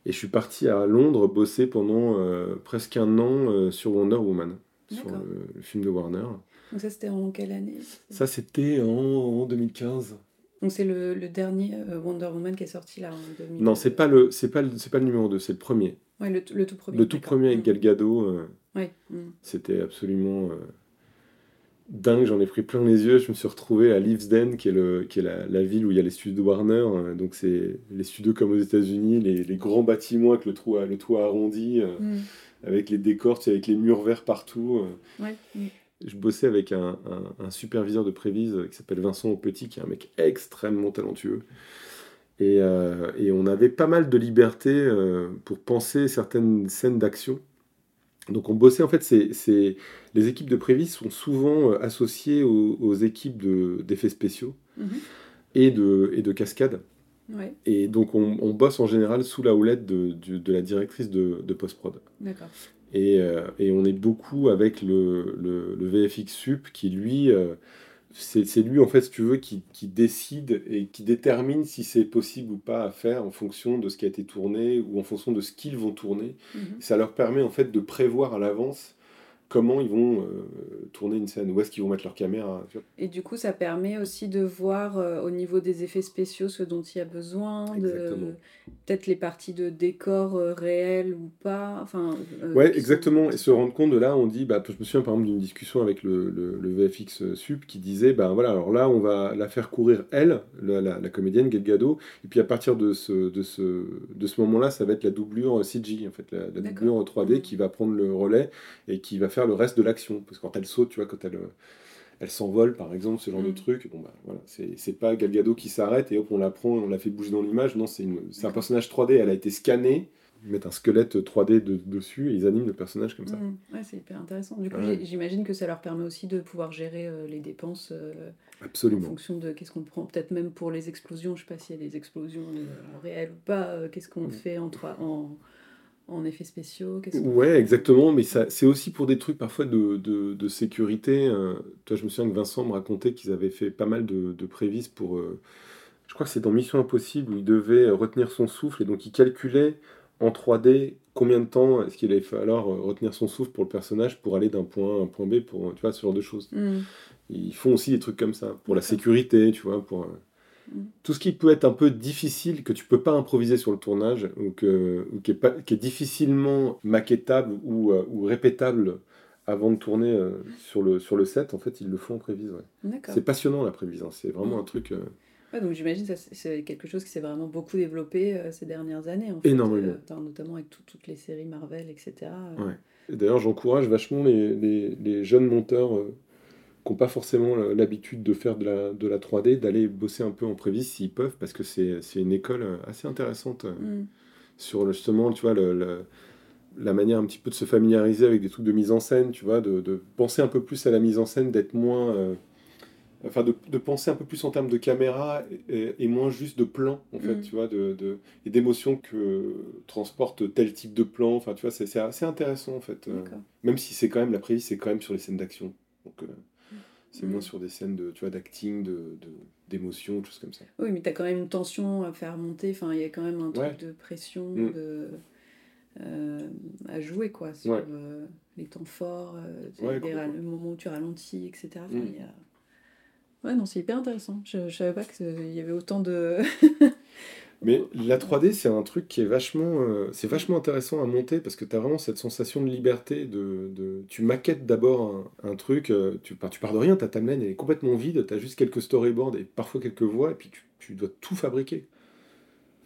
Et je suis parti à Londres bosser pendant presque un an sur Wonder Woman, sur le film de Warner. Donc ça, c'était en quelle année? Ça, c'était en, en 2015. Donc c'est le, le dernier euh, Wonder Woman qui est sorti là en 2000. Non, c'est pas le, c'est pas le, c'est pas le numéro 2, c'est le premier. Ouais, le, le tout premier. Le tout premier avec Mm. Gal Gadot, euh, Ouais. mm. c'était absolument euh, dingue. J'en ai pris plein les yeux. Je me suis retrouvé à Leavesden, qui est, le, qui est la, la ville où il y a les studios de Warner. euh, donc c'est les studios comme aux États-Unis, les, les grands bâtiments avec le toit, le toit arrondi, Mm. avec les décors, avec les murs verts partout. Ouais. mm. Je bossais avec un, un- un superviseur de prévise qui s'appelle Vincent Petit, qui est un mec extrêmement talentueux. Et, euh, et on avait pas mal de liberté euh, pour penser certaines scènes d'action. Donc on bossait, en fait, c'est, les équipes de prévise sont souvent euh, associées aux, aux équipes de, d'effets spéciaux Mhm. et, de, et de cascades. Ouais, Et donc on, on bosse en général sous la houlette de, de- de la directrice de, de post-prod. Et, euh, et on est beaucoup avec le, le, le VFX Sup qui, lui, euh, c'est lui, en fait, si tu veux, qui, qui décide et qui détermine si c'est possible ou pas à faire en fonction de ce qui a été tourné ou en fonction de ce qu'ils vont tourner. Mhm. Ça leur permet, en fait, de prévoir à l'avance comment ils vont euh, tourner une scène, où est-ce qu'ils vont mettre leur caméra. Et du coup, ça permet aussi de voir euh, au niveau des effets spéciaux ce dont il y a besoin, de Exactement. peut-être les parties de décor euh, réels ou pas. Enfin, euh, Ouais, sont- exactement. Et se rendre compte de là, on dit, bah, je me souviens par exemple d'une discussion avec le, le, le VFX Sup qui disait, bah voilà, alors là, on va la faire courir elle, la, la, la comédienne Gal Gadot, et puis à partir de ce, de ce, de ce moment-là, ça va être la doublure CG, en fait, la, la doublure 3D Mhm. qui va prendre le relais et qui va faire le reste de l'action. Parce que quand elle saute, tu vois, quand elle, elle s'envole, par exemple, ce genre de Mhm. truc, bon, bah voilà, c'est pas Gal Gadot qui s'arrête et hop, on la prend et on la fait bouger dans l'image. Non, c'est un personnage 3D, elle a été scannée. Ils mettent un squelette 3D de- dessus et ils animent le personnage comme ça. Mhm. Ouais, c'est hyper intéressant. Du coup, Ouais. j'imagine que ça leur permet aussi de pouvoir gérer euh, les dépenses euh, en Absolument. fonction de qu'est-ce qu'on prend. Peut-être même pour les explosions, je sais pas s'il y a des explosions euh, en réel ou pas. euh, qu'est-ce qu'on Mhm. fait en, trois- en, en effets spéciaux qu'on Ouais, exactement, mais ça, c'est aussi pour des trucs parfois de, de, de sécurité. euh, toi, je me souviens que Vincent me racontait qu'ils avaient fait pas mal de, de prévises pour. euh, je crois que c'est dans Mission Impossible où il devait retenir son souffle et donc il calculait en 3D combien de temps est-ce qu'il allait falloir euh, retenir son souffle pour le personnage pour aller d'un point A à un point B, pour, tu vois, ce genre de choses. Mm. Ils font aussi des trucs comme ça, pour la sécurité, tu vois, pour... euh. Tout ce qui peut être un peu difficile, que tu peux pas improviser sur le tournage, ou, que, ou qui, est pas, qui est difficilement maquettable ou, euh, ou répétable avant de tourner euh, sur, le, sur le set, en fait, ils le font en prévise. ouais. C'est passionnant la prévise, hein. c'est vraiment un truc... euh, Ouais, donc j'imagine que c'est- quelque chose qui s'est vraiment beaucoup développé euh, ces dernières années. En fait, Énormément. notamment avec tout- toutes les séries Marvel, etc. Ouais. Et D'ailleurs, j'encourage vachement les, les- les jeunes monteurs qui n'ont pas forcément l'habitude de faire de la, de la 3D, d'aller bosser un peu en prévis s'ils peuvent, parce que c'est une école euh, assez intéressante euh, Mm. sur justement, tu vois, le- le- la manière un petit peu de se familiariser avec des trucs de mise en scène, tu vois, de, de penser un peu plus à la mise en scène, d'être moins... euh, Enfin, de, de penser un peu plus en termes de caméra et, et moins juste de plan, en fait, Mm. tu vois, de, de- et d'émotions que transporte tel type de plan. Enfin, tu vois, c'est assez intéressant, en fait. euh, même si c'est quand même, la prévise, c'est quand même sur les scènes d'action. Donc, euh, c'est moins sur des scènes de, tu vois, d'acting, de, de- d'émotion, choses comme ça. Oui, mais tu as quand même une tension à faire monter. Enfin, il y a quand même un truc Ouais. de pression Mm. de, euh, à jouer, quoi, sur Ouais. euh, les temps forts, euh, Ouais, les le moment où tu ralentis, etc. Enfin, Mm. il y a- Ouais, non, c'est hyper intéressant. Je, je savais pas qu'il y avait autant de. [laughs] Mais la 3D, c'est un truc qui est vachement, euh, c'est vachement intéressant à monter parce que tu as vraiment cette sensation de liberté. De, de- tu maquettes d'abord un, truc, euh, tu, pars, tu pars de rien, ta timeline elle est complètement vide, tu as juste quelques storyboards et parfois quelques voix, et puis tu dois tout fabriquer.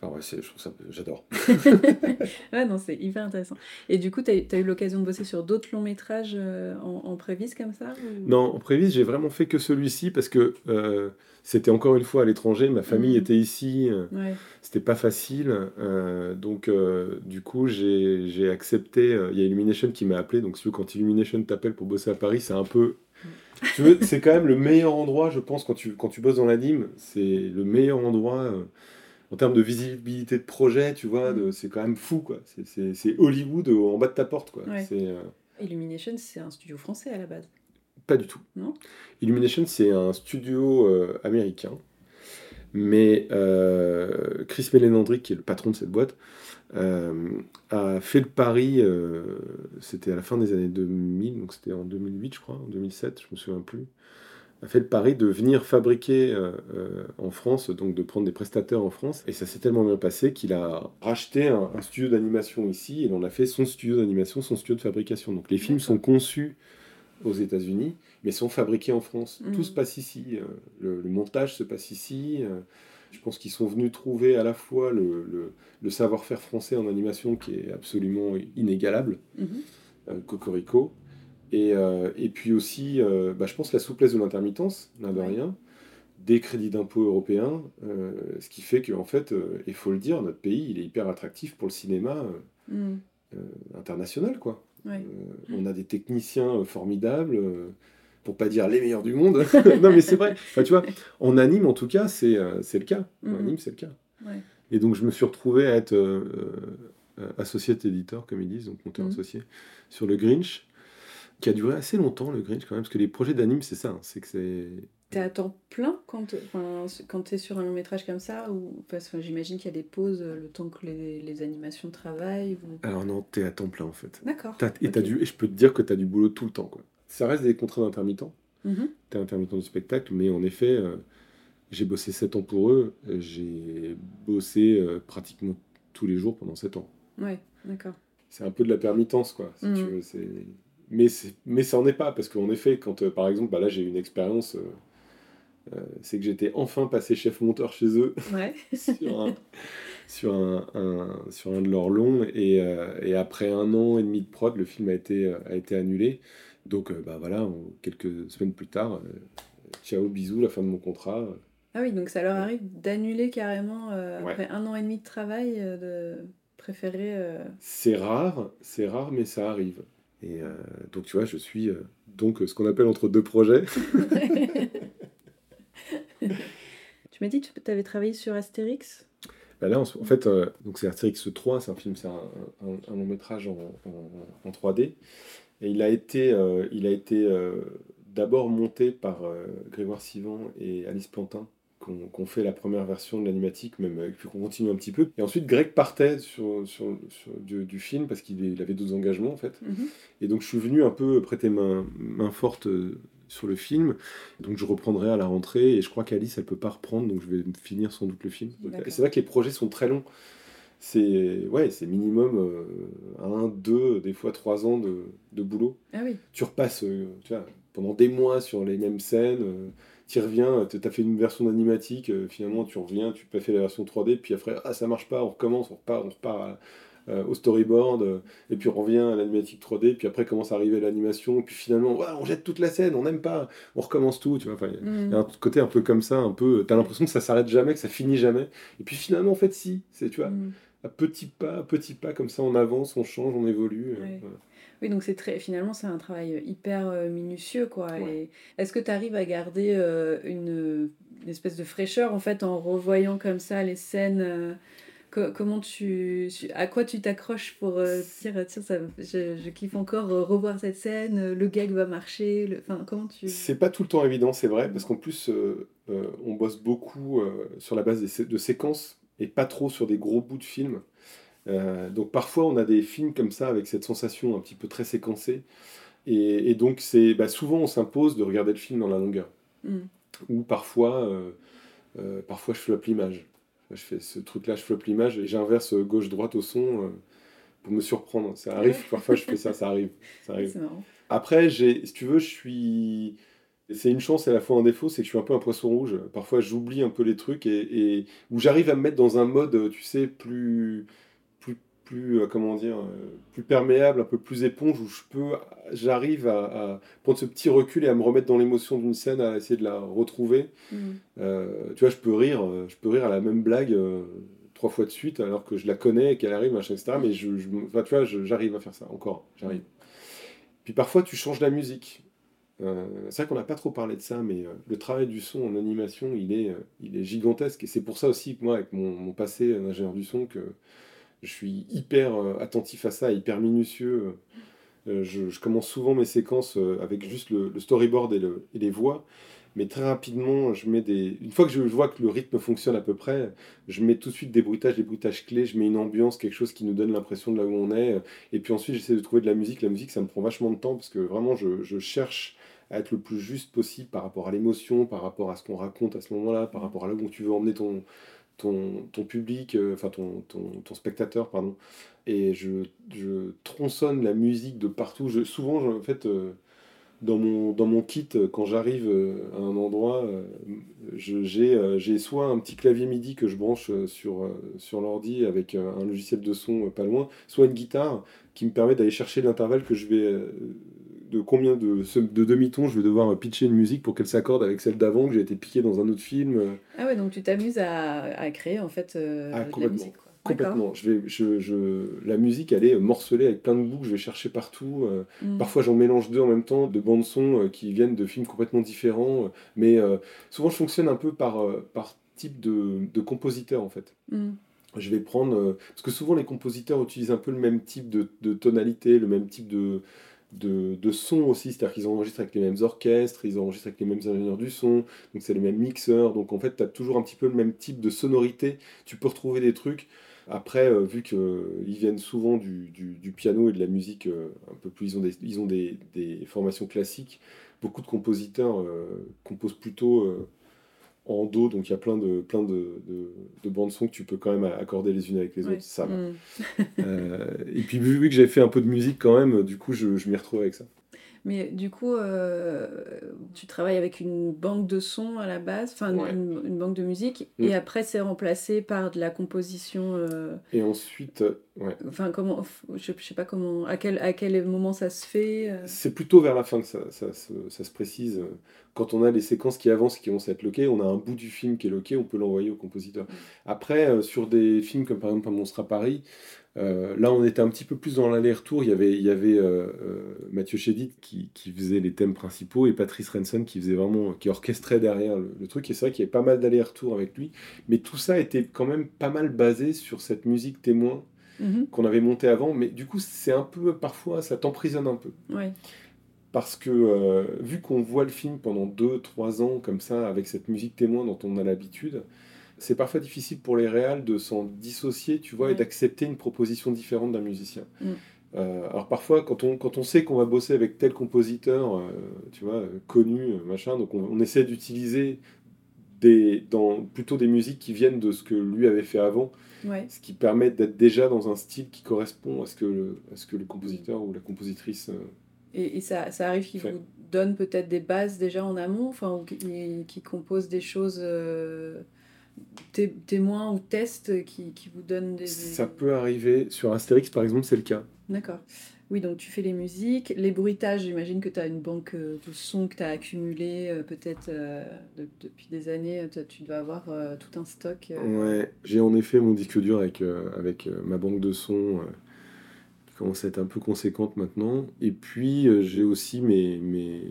Enfin, ouais, c'est- je trouve ça, j'adore. [laughs] ouais, non, c'est hyper intéressant. Et du coup, tu as, eu l'occasion de bosser sur d'autres longs métrages euh, en, en prévise comme ça ou- Non, en prévise, j'ai vraiment fait que celui-ci parce que euh, c'était encore une fois à l'étranger, ma famille Mhm. était ici. euh, Ouais. C'était pas facile, euh, donc euh, du coup j'ai accepté. euh, Il y a Illumination qui m'a appelé, donc si tu veux, quand Illumination t'appelle pour bosser à Paris, c'est un peu. Tu veux, c'est quand même le meilleur endroit, je pense, quand tu, quand tu bosses dans l'anime, c'est le meilleur endroit euh, en termes de visibilité de projet, tu vois, de- c'est quand même fou, quoi. C'est- Hollywood en bas de ta porte, quoi. Ouais. Euh, Illumination, c'est un studio français à la base. Pas du tout. Non Illumination, c'est un studio euh, américain. Mais euh, Chris Melenandri, qui est le patron de cette boîte, a fait le pari, c'était à la fin des années 2000, donc c'était en 2008, je crois, en 2007, je me souviens plus, a fait le pari de venir fabriquer euh, euh, en France, donc de prendre des prestataires en France. Et ça s'est tellement bien passé qu'il a racheté un, un studio d'animation ici et il en a fait son studio d'animation, son studio de fabrication. Donc les films sont conçus aux États-Unis, mais sont fabriqués en France. Mhm. Tout se passe ici. euh, Le, le montage se passe ici. Je pense qu'ils sont venus trouver à la fois le, le- le savoir-faire français en animation qui est absolument inégalable, Mhm. euh, Cocorico, et, euh, et puis aussi, euh, bah, je pense, la souplesse de l'intermittence, l'un de rien, des crédits d'impôt européens, euh, ce qui fait qu'en fait, euh, il faut le dire, notre pays, il est hyper attractif pour le cinéma Mm. international, quoi. Ouais. Euh, on a des techniciens formidables, pour pas dire les meilleurs du monde. [laughs] non, mais c'est vrai. Enfin, tu vois, en anime, en tout cas, c'est le cas. En Mhm. anime, c'est le cas. Ouais. Et donc, je me suis retrouvé à être associé éditeur, comme ils disent, donc monteur Mhm. associé, sur le Grinch, qui a duré assez longtemps, le Grinch, quand même, parce que les projets d'anime, c'est ça. hein, c'est que c'est. T'es à temps plein quand, quand t'es sur un long métrage comme ça ou parce que j'imagine qu'il y a des pauses euh, le temps que les, les animations travaillent ou... Alors, non, t'es à temps plein, en fait. D'accord. T'as- et, t'as du, et je peux te dire que tu as du boulot tout le temps. Quoi. Ça reste des contrats d'intermittent. Mhm. tu es intermittent du spectacle, mais en effet, euh, j'ai bossé 7 ans pour eux. euh, J'ai bossé euh, pratiquement tous les jours pendant 7 ans. Ouais, d'accord. C'est un peu de la permittence, quoi. Si Mhm. tu veux, c'est... Mais, mais ça n'en est pas, parce qu'en effet, quand euh, par exemple, bah là j'ai eu une expérience, euh, euh, c'est que j'étais enfin passé chef monteur chez eux Ouais. [laughs] sur, un, sur, un, un- sur un de leurs longs, et, et après un an et demi de prod, le film a été, a été annulé. Donc bah voilà, on- quelques semaines plus tard, ciao, bisous, la fin de mon contrat. Ah oui, donc ça leur arrive d'annuler carrément euh, Ouais. après un an et demi de travail, euh, de préférer. euh, C'est rare, c'est rare, mais ça arrive. Et euh, donc tu vois, je suis euh, donc ce qu'on appelle entre deux projets. [laughs] [laughs] tu m'as dit que tu avais travaillé sur Astérix? Bah là, en, en fait, euh, donc c'est Astérix 3, c'est un film, c'est un, un- un long métrage en, en- en 3D. Et il a été, il a été d'abord monté par Grégoire Sivan et Alice Plantin, qu'on fait la première version de l'animatique, même euh, puis qu'on continue un petit peu. Et ensuite, Greg partait sur, sur, sur- du, du film parce qu'il il avait d'autres engagements en fait. Mhm. Et donc je suis venu un peu prêter main, main forte euh, sur le film. Donc je reprendrai à la rentrée et je crois qu'Alice elle peut pas reprendre donc je vais finir sans doute le film. Et c'est vrai que les projets sont très longs. C'est ouais, c'est minimum euh, un, deux, des fois trois ans de, de boulot. Ah oui. Tu repasses euh, tu vois, pendant des mois sur les mêmes scènes. Tu reviens, tu as fait une version d'animatique, euh, finalement tu reviens, tu as fait la version 3D, puis après ah ça marche pas, on recommence, on repart, on repart à- euh, au storyboard, euh, et puis on revient à l'animatique 3D, puis après commence à arriver l'animation, puis finalement ouais, on jette toute la scène, on n'aime pas, on recommence tout, tu vois. enfin, il y a un côté un peu comme ça, un peu, t'as l'impression que ça s'arrête jamais, que ça finit jamais, et puis finalement en fait si, c'est tu vois, Mm. à petits pas, à petits pas comme ça on avance, on change, on évolue. euh, voilà. Oui, donc c'est très, finalement, c'est un travail hyper euh, minutieux, quoi. Ouais. Est-ce que tu arrives à garder euh, une, une espèce de fraîcheur, en fait, en revoyant comme ça les scènes euh, co- Comment tu, à quoi tu t'accroches pour euh, dire, tiens, ça, je, je kiffe encore euh, revoir cette scène, euh, le gag va marcher, le... enfin, comment tu... C'est pas tout le temps évident, c'est vrai, parce qu'en plus, euh, euh, on bosse beaucoup euh, sur la base des sé- de séquences et pas trop sur des gros bouts de films. Euh, donc parfois, on a des films comme ça avec cette sensation un petit peu très séquencée. Et, et donc, c'est bah, souvent, on s'impose de regarder le film dans la longueur. Mm. Ou parfois, euh, euh, parfois je floppe l'image. Je fais ce truc-là, je floppe l'image et j'inverse gauche-droite au son pour me surprendre. Ça arrive, parfois je fais ça, ça arrive. Ça [laughs] arrive. Après, j'ai, si tu veux, je suis. C'est une chance et à la fois un défaut, c'est que je suis un peu un poisson rouge. Parfois, j'oublie un peu les trucs et, et où j'arrive à me mettre dans un mode, tu sais, plus, plus, euh, comment dire, euh, plus perméable, un peu plus éponge, où je peux, j'arrive à, à prendre ce petit recul et à me remettre dans l'émotion d'une scène, à essayer de la retrouver. Mm. Euh, tu vois, je peux rire, je peux rire à la même blague trois fois de suite alors que je la connais et qu'elle arrive, machin, etc. Mais je, je- enfin, tu vois, j'arrive à faire ça encore, j'arrive. Puis parfois, tu changes la musique. C'est vrai qu'on n'a pas trop parlé de ça, mais le travail du son en animation, il est, il est gigantesque. Et c'est pour ça aussi moi, avec mon, mon passé d'ingénieur du son, que je suis hyper euh, attentif à ça, hyper minutieux. Euh, je, commence souvent mes séquences euh, avec juste le, storyboard et les voix. Mais très rapidement, je mets des. Une fois que je vois que le rythme fonctionne à peu près, je mets tout de suite des bruitages, des bruitages clés, je mets une ambiance, quelque chose qui nous donne l'impression de là où on est. Et puis ensuite, j'essaie de trouver de la musique. La musique, ça me prend vachement de temps parce que vraiment, je, je cherche à être le plus juste possible par rapport à l'émotion, par rapport à ce qu'on raconte à ce moment-là, par rapport à là où tu veux emmener ton, ton, ton public, euh, enfin ton, ton, ton spectateur, pardon. Et je, je tronçonne la musique de partout. Je, souvent, je- en fait, euh, dans mon, dans mon kit, euh, quand j'arrive à un endroit, j'ai soit un petit clavier MIDI que je branche sur, sur l'ordi avec un logiciel de son pas loin, soit une guitare qui me permet d'aller chercher l'intervalle que je vais. De combien de, demi-tons je vais devoir euh, pitcher une musique pour qu'elle s'accorde avec celle d'avant, que j'ai été piqué dans un autre film. euh, Ah ouais, donc tu t'amuses à, à créer, en fait, euh, Ah, de la musique, quoi. Complètement. Je vais, je, je, la musique, elle est morcelée avec plein de boucles, je vais chercher partout. euh, Mm. Parfois, j'en mélange deux en même temps, de bandes son qui viennent de films complètement différents. mais euh, souvent, je fonctionne un peu par, par type de, de compositeur, en fait. Mm. Je vais prendre. parce que souvent, les compositeurs utilisent un peu le même type de, de tonalité, le même type de, de, de son aussi. C'est-à-dire qu'ils enregistrent avec les mêmes orchestres, ils enregistrent avec les mêmes ingénieurs du son, donc c'est les mêmes mixeurs. Donc en fait, tu as toujours un petit peu le même type de sonorité. Tu peux retrouver des trucs. Après, euh, vu qu'ils viennent souvent du, piano et de la musique euh, un peu plus. Ils ont des, ont des, formations classiques. Beaucoup de compositeurs euh, composent plutôt. En do, donc il y a plein de, plein de, de, de bandes son que tu peux quand même accorder les unes avec les autres, ça va. Mm. Euh, et puis vu, que j'ai fait un peu de musique quand même, du coup je, je m'y retrouve avec ça. Mais du coup, euh, tu travailles avec une banque de sons à la base, enfin Ouais. une, une banque de musique, Mm. et après c'est remplacé par de la composition. euh, Et ensuite, euh, ouais. Enfin, comment, je, je sais pas comment, à quel, à quel moment ça se fait. euh? c'est plutôt vers la fin que ça, ça, se- ça se précise. Quand on a les séquences qui avancent, qui vont s'être loquées, on a un bout du film qui est loqué, on peut l'envoyer au compositeur. Après, euh, sur des films comme par exemple Un monstre à Paris, euh, là on était un petit peu plus dans l'aller-retour. Il y avait, il y avait euh, euh, Mathieu Chédid qui, qui faisait les thèmes principaux et Patrice Renson qui faisait vraiment, qui orchestrait derrière le, le truc. Et c'est vrai qu'il y avait pas mal d'aller-retour avec lui. Mais tout ça était quand même pas mal basé sur cette musique témoin Mhm, qu'on avait montée avant. Mais du coup, c'est un peu, parfois, ça t'emprisonne un peu. ouais. parce que euh, vu qu'on voit le film pendant 2-3 ans comme ça, avec cette musique témoin dont on a l'habitude, c'est parfois difficile pour les réals de s'en dissocier, tu vois, et Ouais. d'accepter une proposition différente d'un musicien. Mm. Euh, alors parfois, quand on, quand on sait qu'on va bosser avec tel compositeur, euh, tu vois, euh, connu, machin, donc on, on essaie d'utiliser des, dans, plutôt des musiques qui viennent de ce que lui avait fait avant, Ouais. ce qui permet d'être déjà dans un style qui correspond à ce que le, à ce que le compositeur ou la compositrice... euh, Et, et ça, ça arrive Fait. vous donnent peut-être des bases déjà en amont, enfin, ou qui, qui composent des choses témoins ou tests qui, qui vous donnent des. Ça peut arriver. Sur Astérix, par exemple, c'est le cas. D'accord. Oui, donc tu fais les musiques, les bruitages, j'imagine que tu as une banque euh, de sons que tu as accumulé euh, peut-être euh, de- depuis des années, tu dois avoir euh, tout un stock. Ouais, j'ai en effet mon disque dur avec, avec ma banque de sons qui commence à être un peu conséquente maintenant. Et puis, j'ai aussi mes, mes,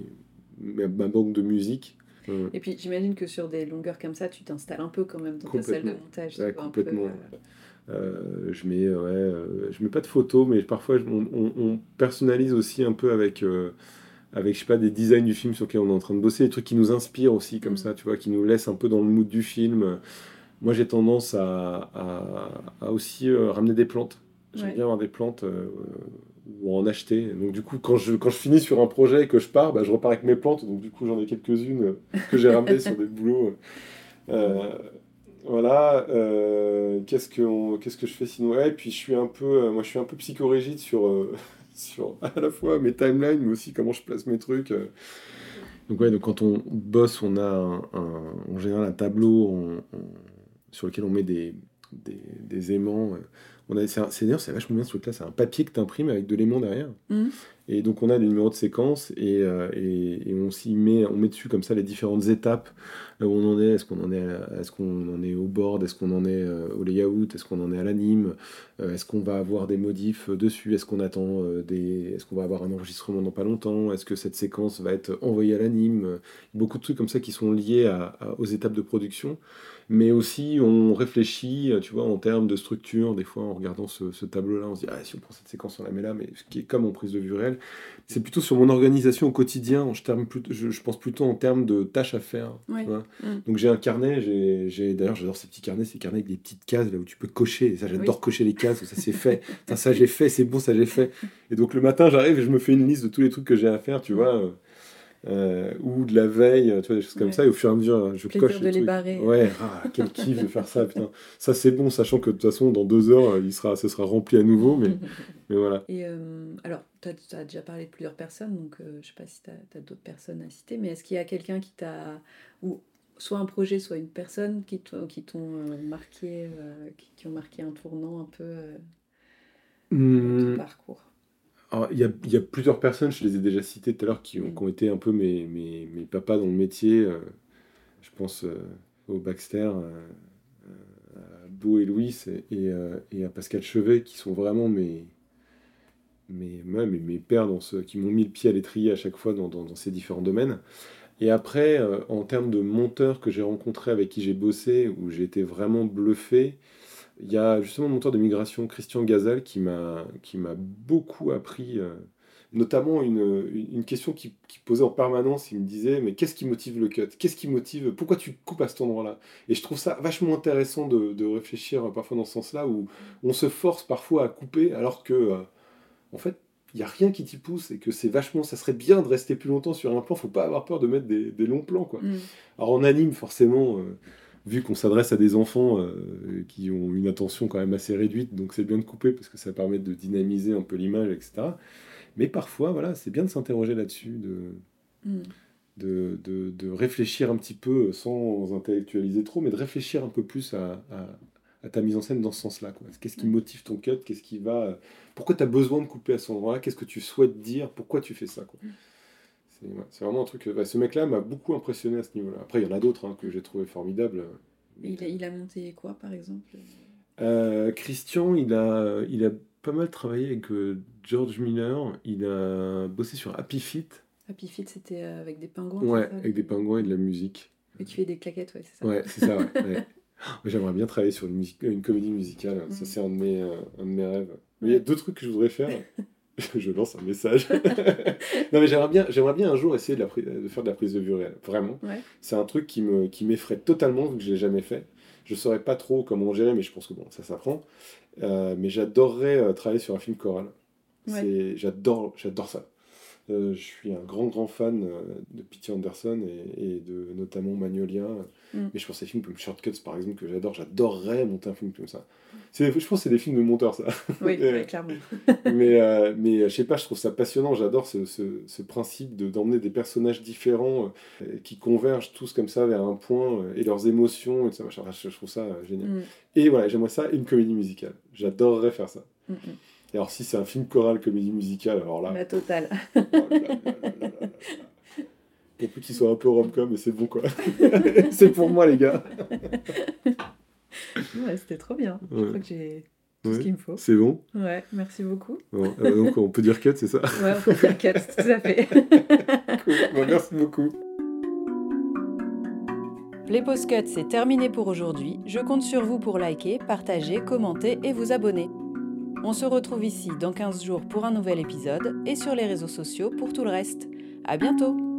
ma banque de musique. Euh, Et puis j'imagine que sur des longueurs comme ça, tu t'installes un peu quand même dans ta salle de montage. Ouais, un peu, euh, Euh, je mets ouais, euh, je mets pas de photos mais parfois je- on, on- on personnalise aussi un peu avec euh, avec je sais pas des designs du film sur lequel on est en train de bosser des trucs qui nous inspirent aussi comme Mm. ça tu vois qui nous laissent un peu dans le mood du film moi j'ai tendance à, à, à aussi ramener des plantes j'aime Ouais. bien avoir des plantes ou en acheter donc du coup quand je quand je finis sur un projet et que je pars bah, je repars avec mes plantes donc du coup j'en ai quelques-unes euh, que j'ai ramenées sur des boulots euh, voilà, euh, qu'est-ce que qu'est-ce que je fais sinon? Et puis je suis un peu, moi je suis un peu psychorigide sur, [laughs] sur à la fois mes timelines, mais aussi comment je place mes trucs. Donc ouais, donc quand on bosse, on a un, un- en général un tableau sur lequel on met des, des aimants. C'est, d'ailleurs c'est vachement bien ce truc-là, c'est un papier que tu imprimes avec de l'aimant derrière. Mhm. Et donc on a des numéros de séquence et, euh, et, et on s'y met, on met dessus comme ça les différentes étapes. Où on en est, est-ce qu'on en est, est-ce qu'on en est au board, est-ce qu'on en est euh, au layout, est-ce qu'on en est à l'anime, euh, est-ce qu'on va avoir des modifs dessus, est-ce qu'on attend des, est-ce qu'on va avoir un enregistrement dans pas longtemps, est-ce que cette séquence va être envoyée à l'anime, beaucoup de trucs comme ça qui sont liés aux étapes de production, mais aussi on réfléchit, tu vois, en termes de structure, des fois en regardant ce, ce tableau-là, on se dit ah si on prend cette séquence on la met là, mais ce qui est comme en prise de vue réelle, c'est plutôt sur mon organisation au quotidien, je, terme plutôt- je, je pense plutôt en termes de tâches à faire. Ouais. Mm. Donc j'ai un carnet, j'ai, j'ai- d'ailleurs j'adore ces petits carnets, ces carnets avec des petites cases là où tu peux cocher, ça j'adore Oui. cocher les cases, où ça c'est fait, [laughs] ça j'ai fait, c'est bon, ça j'ai fait. Et donc le matin j'arrive et je me fais une liste de tous les trucs que j'ai à faire, tu vois, euh, ou de la veille, tu vois, des choses comme Ouais. ça, et au fur et à mesure je Plaisir coche de les les barrer. Ouais, ah, quel kiff de faire ça, [laughs] putain. Ça c'est bon, sachant que de toute façon dans deux heures il sera, ça sera rempli à nouveau, mais, [laughs] mais voilà. Et euh, alors, tu as, déjà parlé de plusieurs personnes, donc euh, je sais pas si tu as, d'autres personnes à citer, mais est-ce qu'il y a quelqu'un qui t'a. ou soit un projet, soit une personne qui t'ont euh, marqué, euh, qui, qui ont marqué un tournant un peu dans ton parcours? Il y a, il y a plusieurs personnes, je les ai déjà citées tout à l'heure, qui ont, Mm. qui ont été un peu mes, mes, mes papas dans le métier. euh, je pense euh, au Baxter, euh, à Beau et Louis et, et, euh, et à Pascal Chevet, qui sont vraiment mes, mes, ouais, mes, mes pères dans ce, qui m'ont mis le pied à l'étrier à chaque fois dans, dans, dans ces différents domaines. Et après, en termes de monteurs que j'ai rencontrés, avec qui j'ai bossé, où j'ai été vraiment bluffé, il y a justement monteur de migration Christian Gazal qui m'a beaucoup appris, euh, notamment une, une question qui, qui posait en permanence. Il me disait mais qu'est-ce qui motive le cut? Qu'est-ce qui motive? Pourquoi tu coupes à cet endroit-là? Et je trouve ça vachement intéressant de, de réfléchir euh, parfois dans ce sens-là où on se force parfois à couper alors que euh, en fait il n'y a rien qui t'y pousse et que c'est vachement ça serait bien de rester plus longtemps sur un plan. Faut pas avoir peur de mettre des, des longs plans quoi. Mm. Alors en anime, forcément, euh, vu qu'on s'adresse à des enfants euh, qui ont une attention quand même assez réduite, donc c'est bien de couper parce que ça permet de dynamiser un peu l'image, etc. Mais parfois, voilà, c'est bien de s'interroger là-dessus, de, Mm. de, de, de réfléchir un petit peu sans intellectualiser trop, mais de réfléchir un peu plus à, à- à ta mise en scène dans ce sens-là. Qu'est-ce qui Ouais. motive ton cut? Qu'est-ce qui va Pourquoi tu as besoin de couper à ce endroit-là? Qu'est-ce que tu souhaites dire? Pourquoi tu fais ça quoi? Ouais, c'est vraiment un truc. bah, ce mec-là m'a beaucoup impressionné à ce niveau-là. Après, il y en a d'autres hein, que j'ai trouvé formidables. Et il, a, il a monté quoi, par exemple? Euh, Christian, il a, il a pas mal travaillé avec euh, George Miller. Il a bossé sur Happy Feet. Happy Feet, c'était euh, avec des pingouins Ouais, avec des pingouins et de la musique. Et tu fais des claquettes, ouais, c'est ça? Ouais, c'est ça. ouais, [laughs] ouais. J'aimerais bien travailler sur une, musique, une comédie musicale. Ça, Mhm. c'est un, de mes, euh, un de mes rêves. Mais il y a deux trucs que je voudrais faire. [laughs] [laughs] je lance un message. [laughs] non, mais j'aimerais bien, j'aimerais bien un jour essayer de, la pri- de faire de la prise de vue réelle. Vraiment. Ouais. C'est un truc qui me qui m'effraie totalement vu que je l'ai jamais fait. Je saurais pas trop comment gérer, mais je pense que bon, ça s'apprend. Euh, mais j'adorerais euh, travailler sur un film choral. Ouais. C'est, j'adore, j'adore ça. Euh, je suis un grand, grand fan euh, de P.T. Anderson et, et de notamment Magnolia. Mm. Mais je pense à des films comme Shortcuts, par exemple, que j'adore. J'adorerais monter un film comme ça. Je pense que c'est des films de monteurs, ça. Oui, [laughs] clairement. [laughs] mais, euh, mais euh, je sais pas, je trouve ça passionnant. J'adore ce, ce, ce principe de, d'emmener des personnages différents euh, qui convergent tous comme ça vers un point euh, et leurs émotions. Et tout ça, je, je trouve ça génial. Mm, Et voilà, j'aimerais ça, une comédie musicale. J'adorerais faire ça. mm. Et alors, si c'est un film choral, comédie musicale, alors là. La totale. oh là là là. Pour plus qu'il soit un peu rom-com, mais c'est bon quoi. [laughs] c'est pour moi, les gars. [laughs] Ouais, c'était trop bien. Je crois que j'ai tout Ouais. ce qu'il me faut. C'est bon. Ouais, merci beaucoup. Bon, euh, donc, on peut dire cut, c'est ça [laughs] Ouais, on peut dire cut, tout à fait. Cool. Bon, merci beaucoup. Les Postcuts, c'est terminé pour aujourd'hui. Je compte sur vous pour liker, partager, commenter et vous abonner. On se retrouve ici dans 15 jours pour un nouvel épisode et sur les réseaux sociaux pour tout le reste. À bientôt!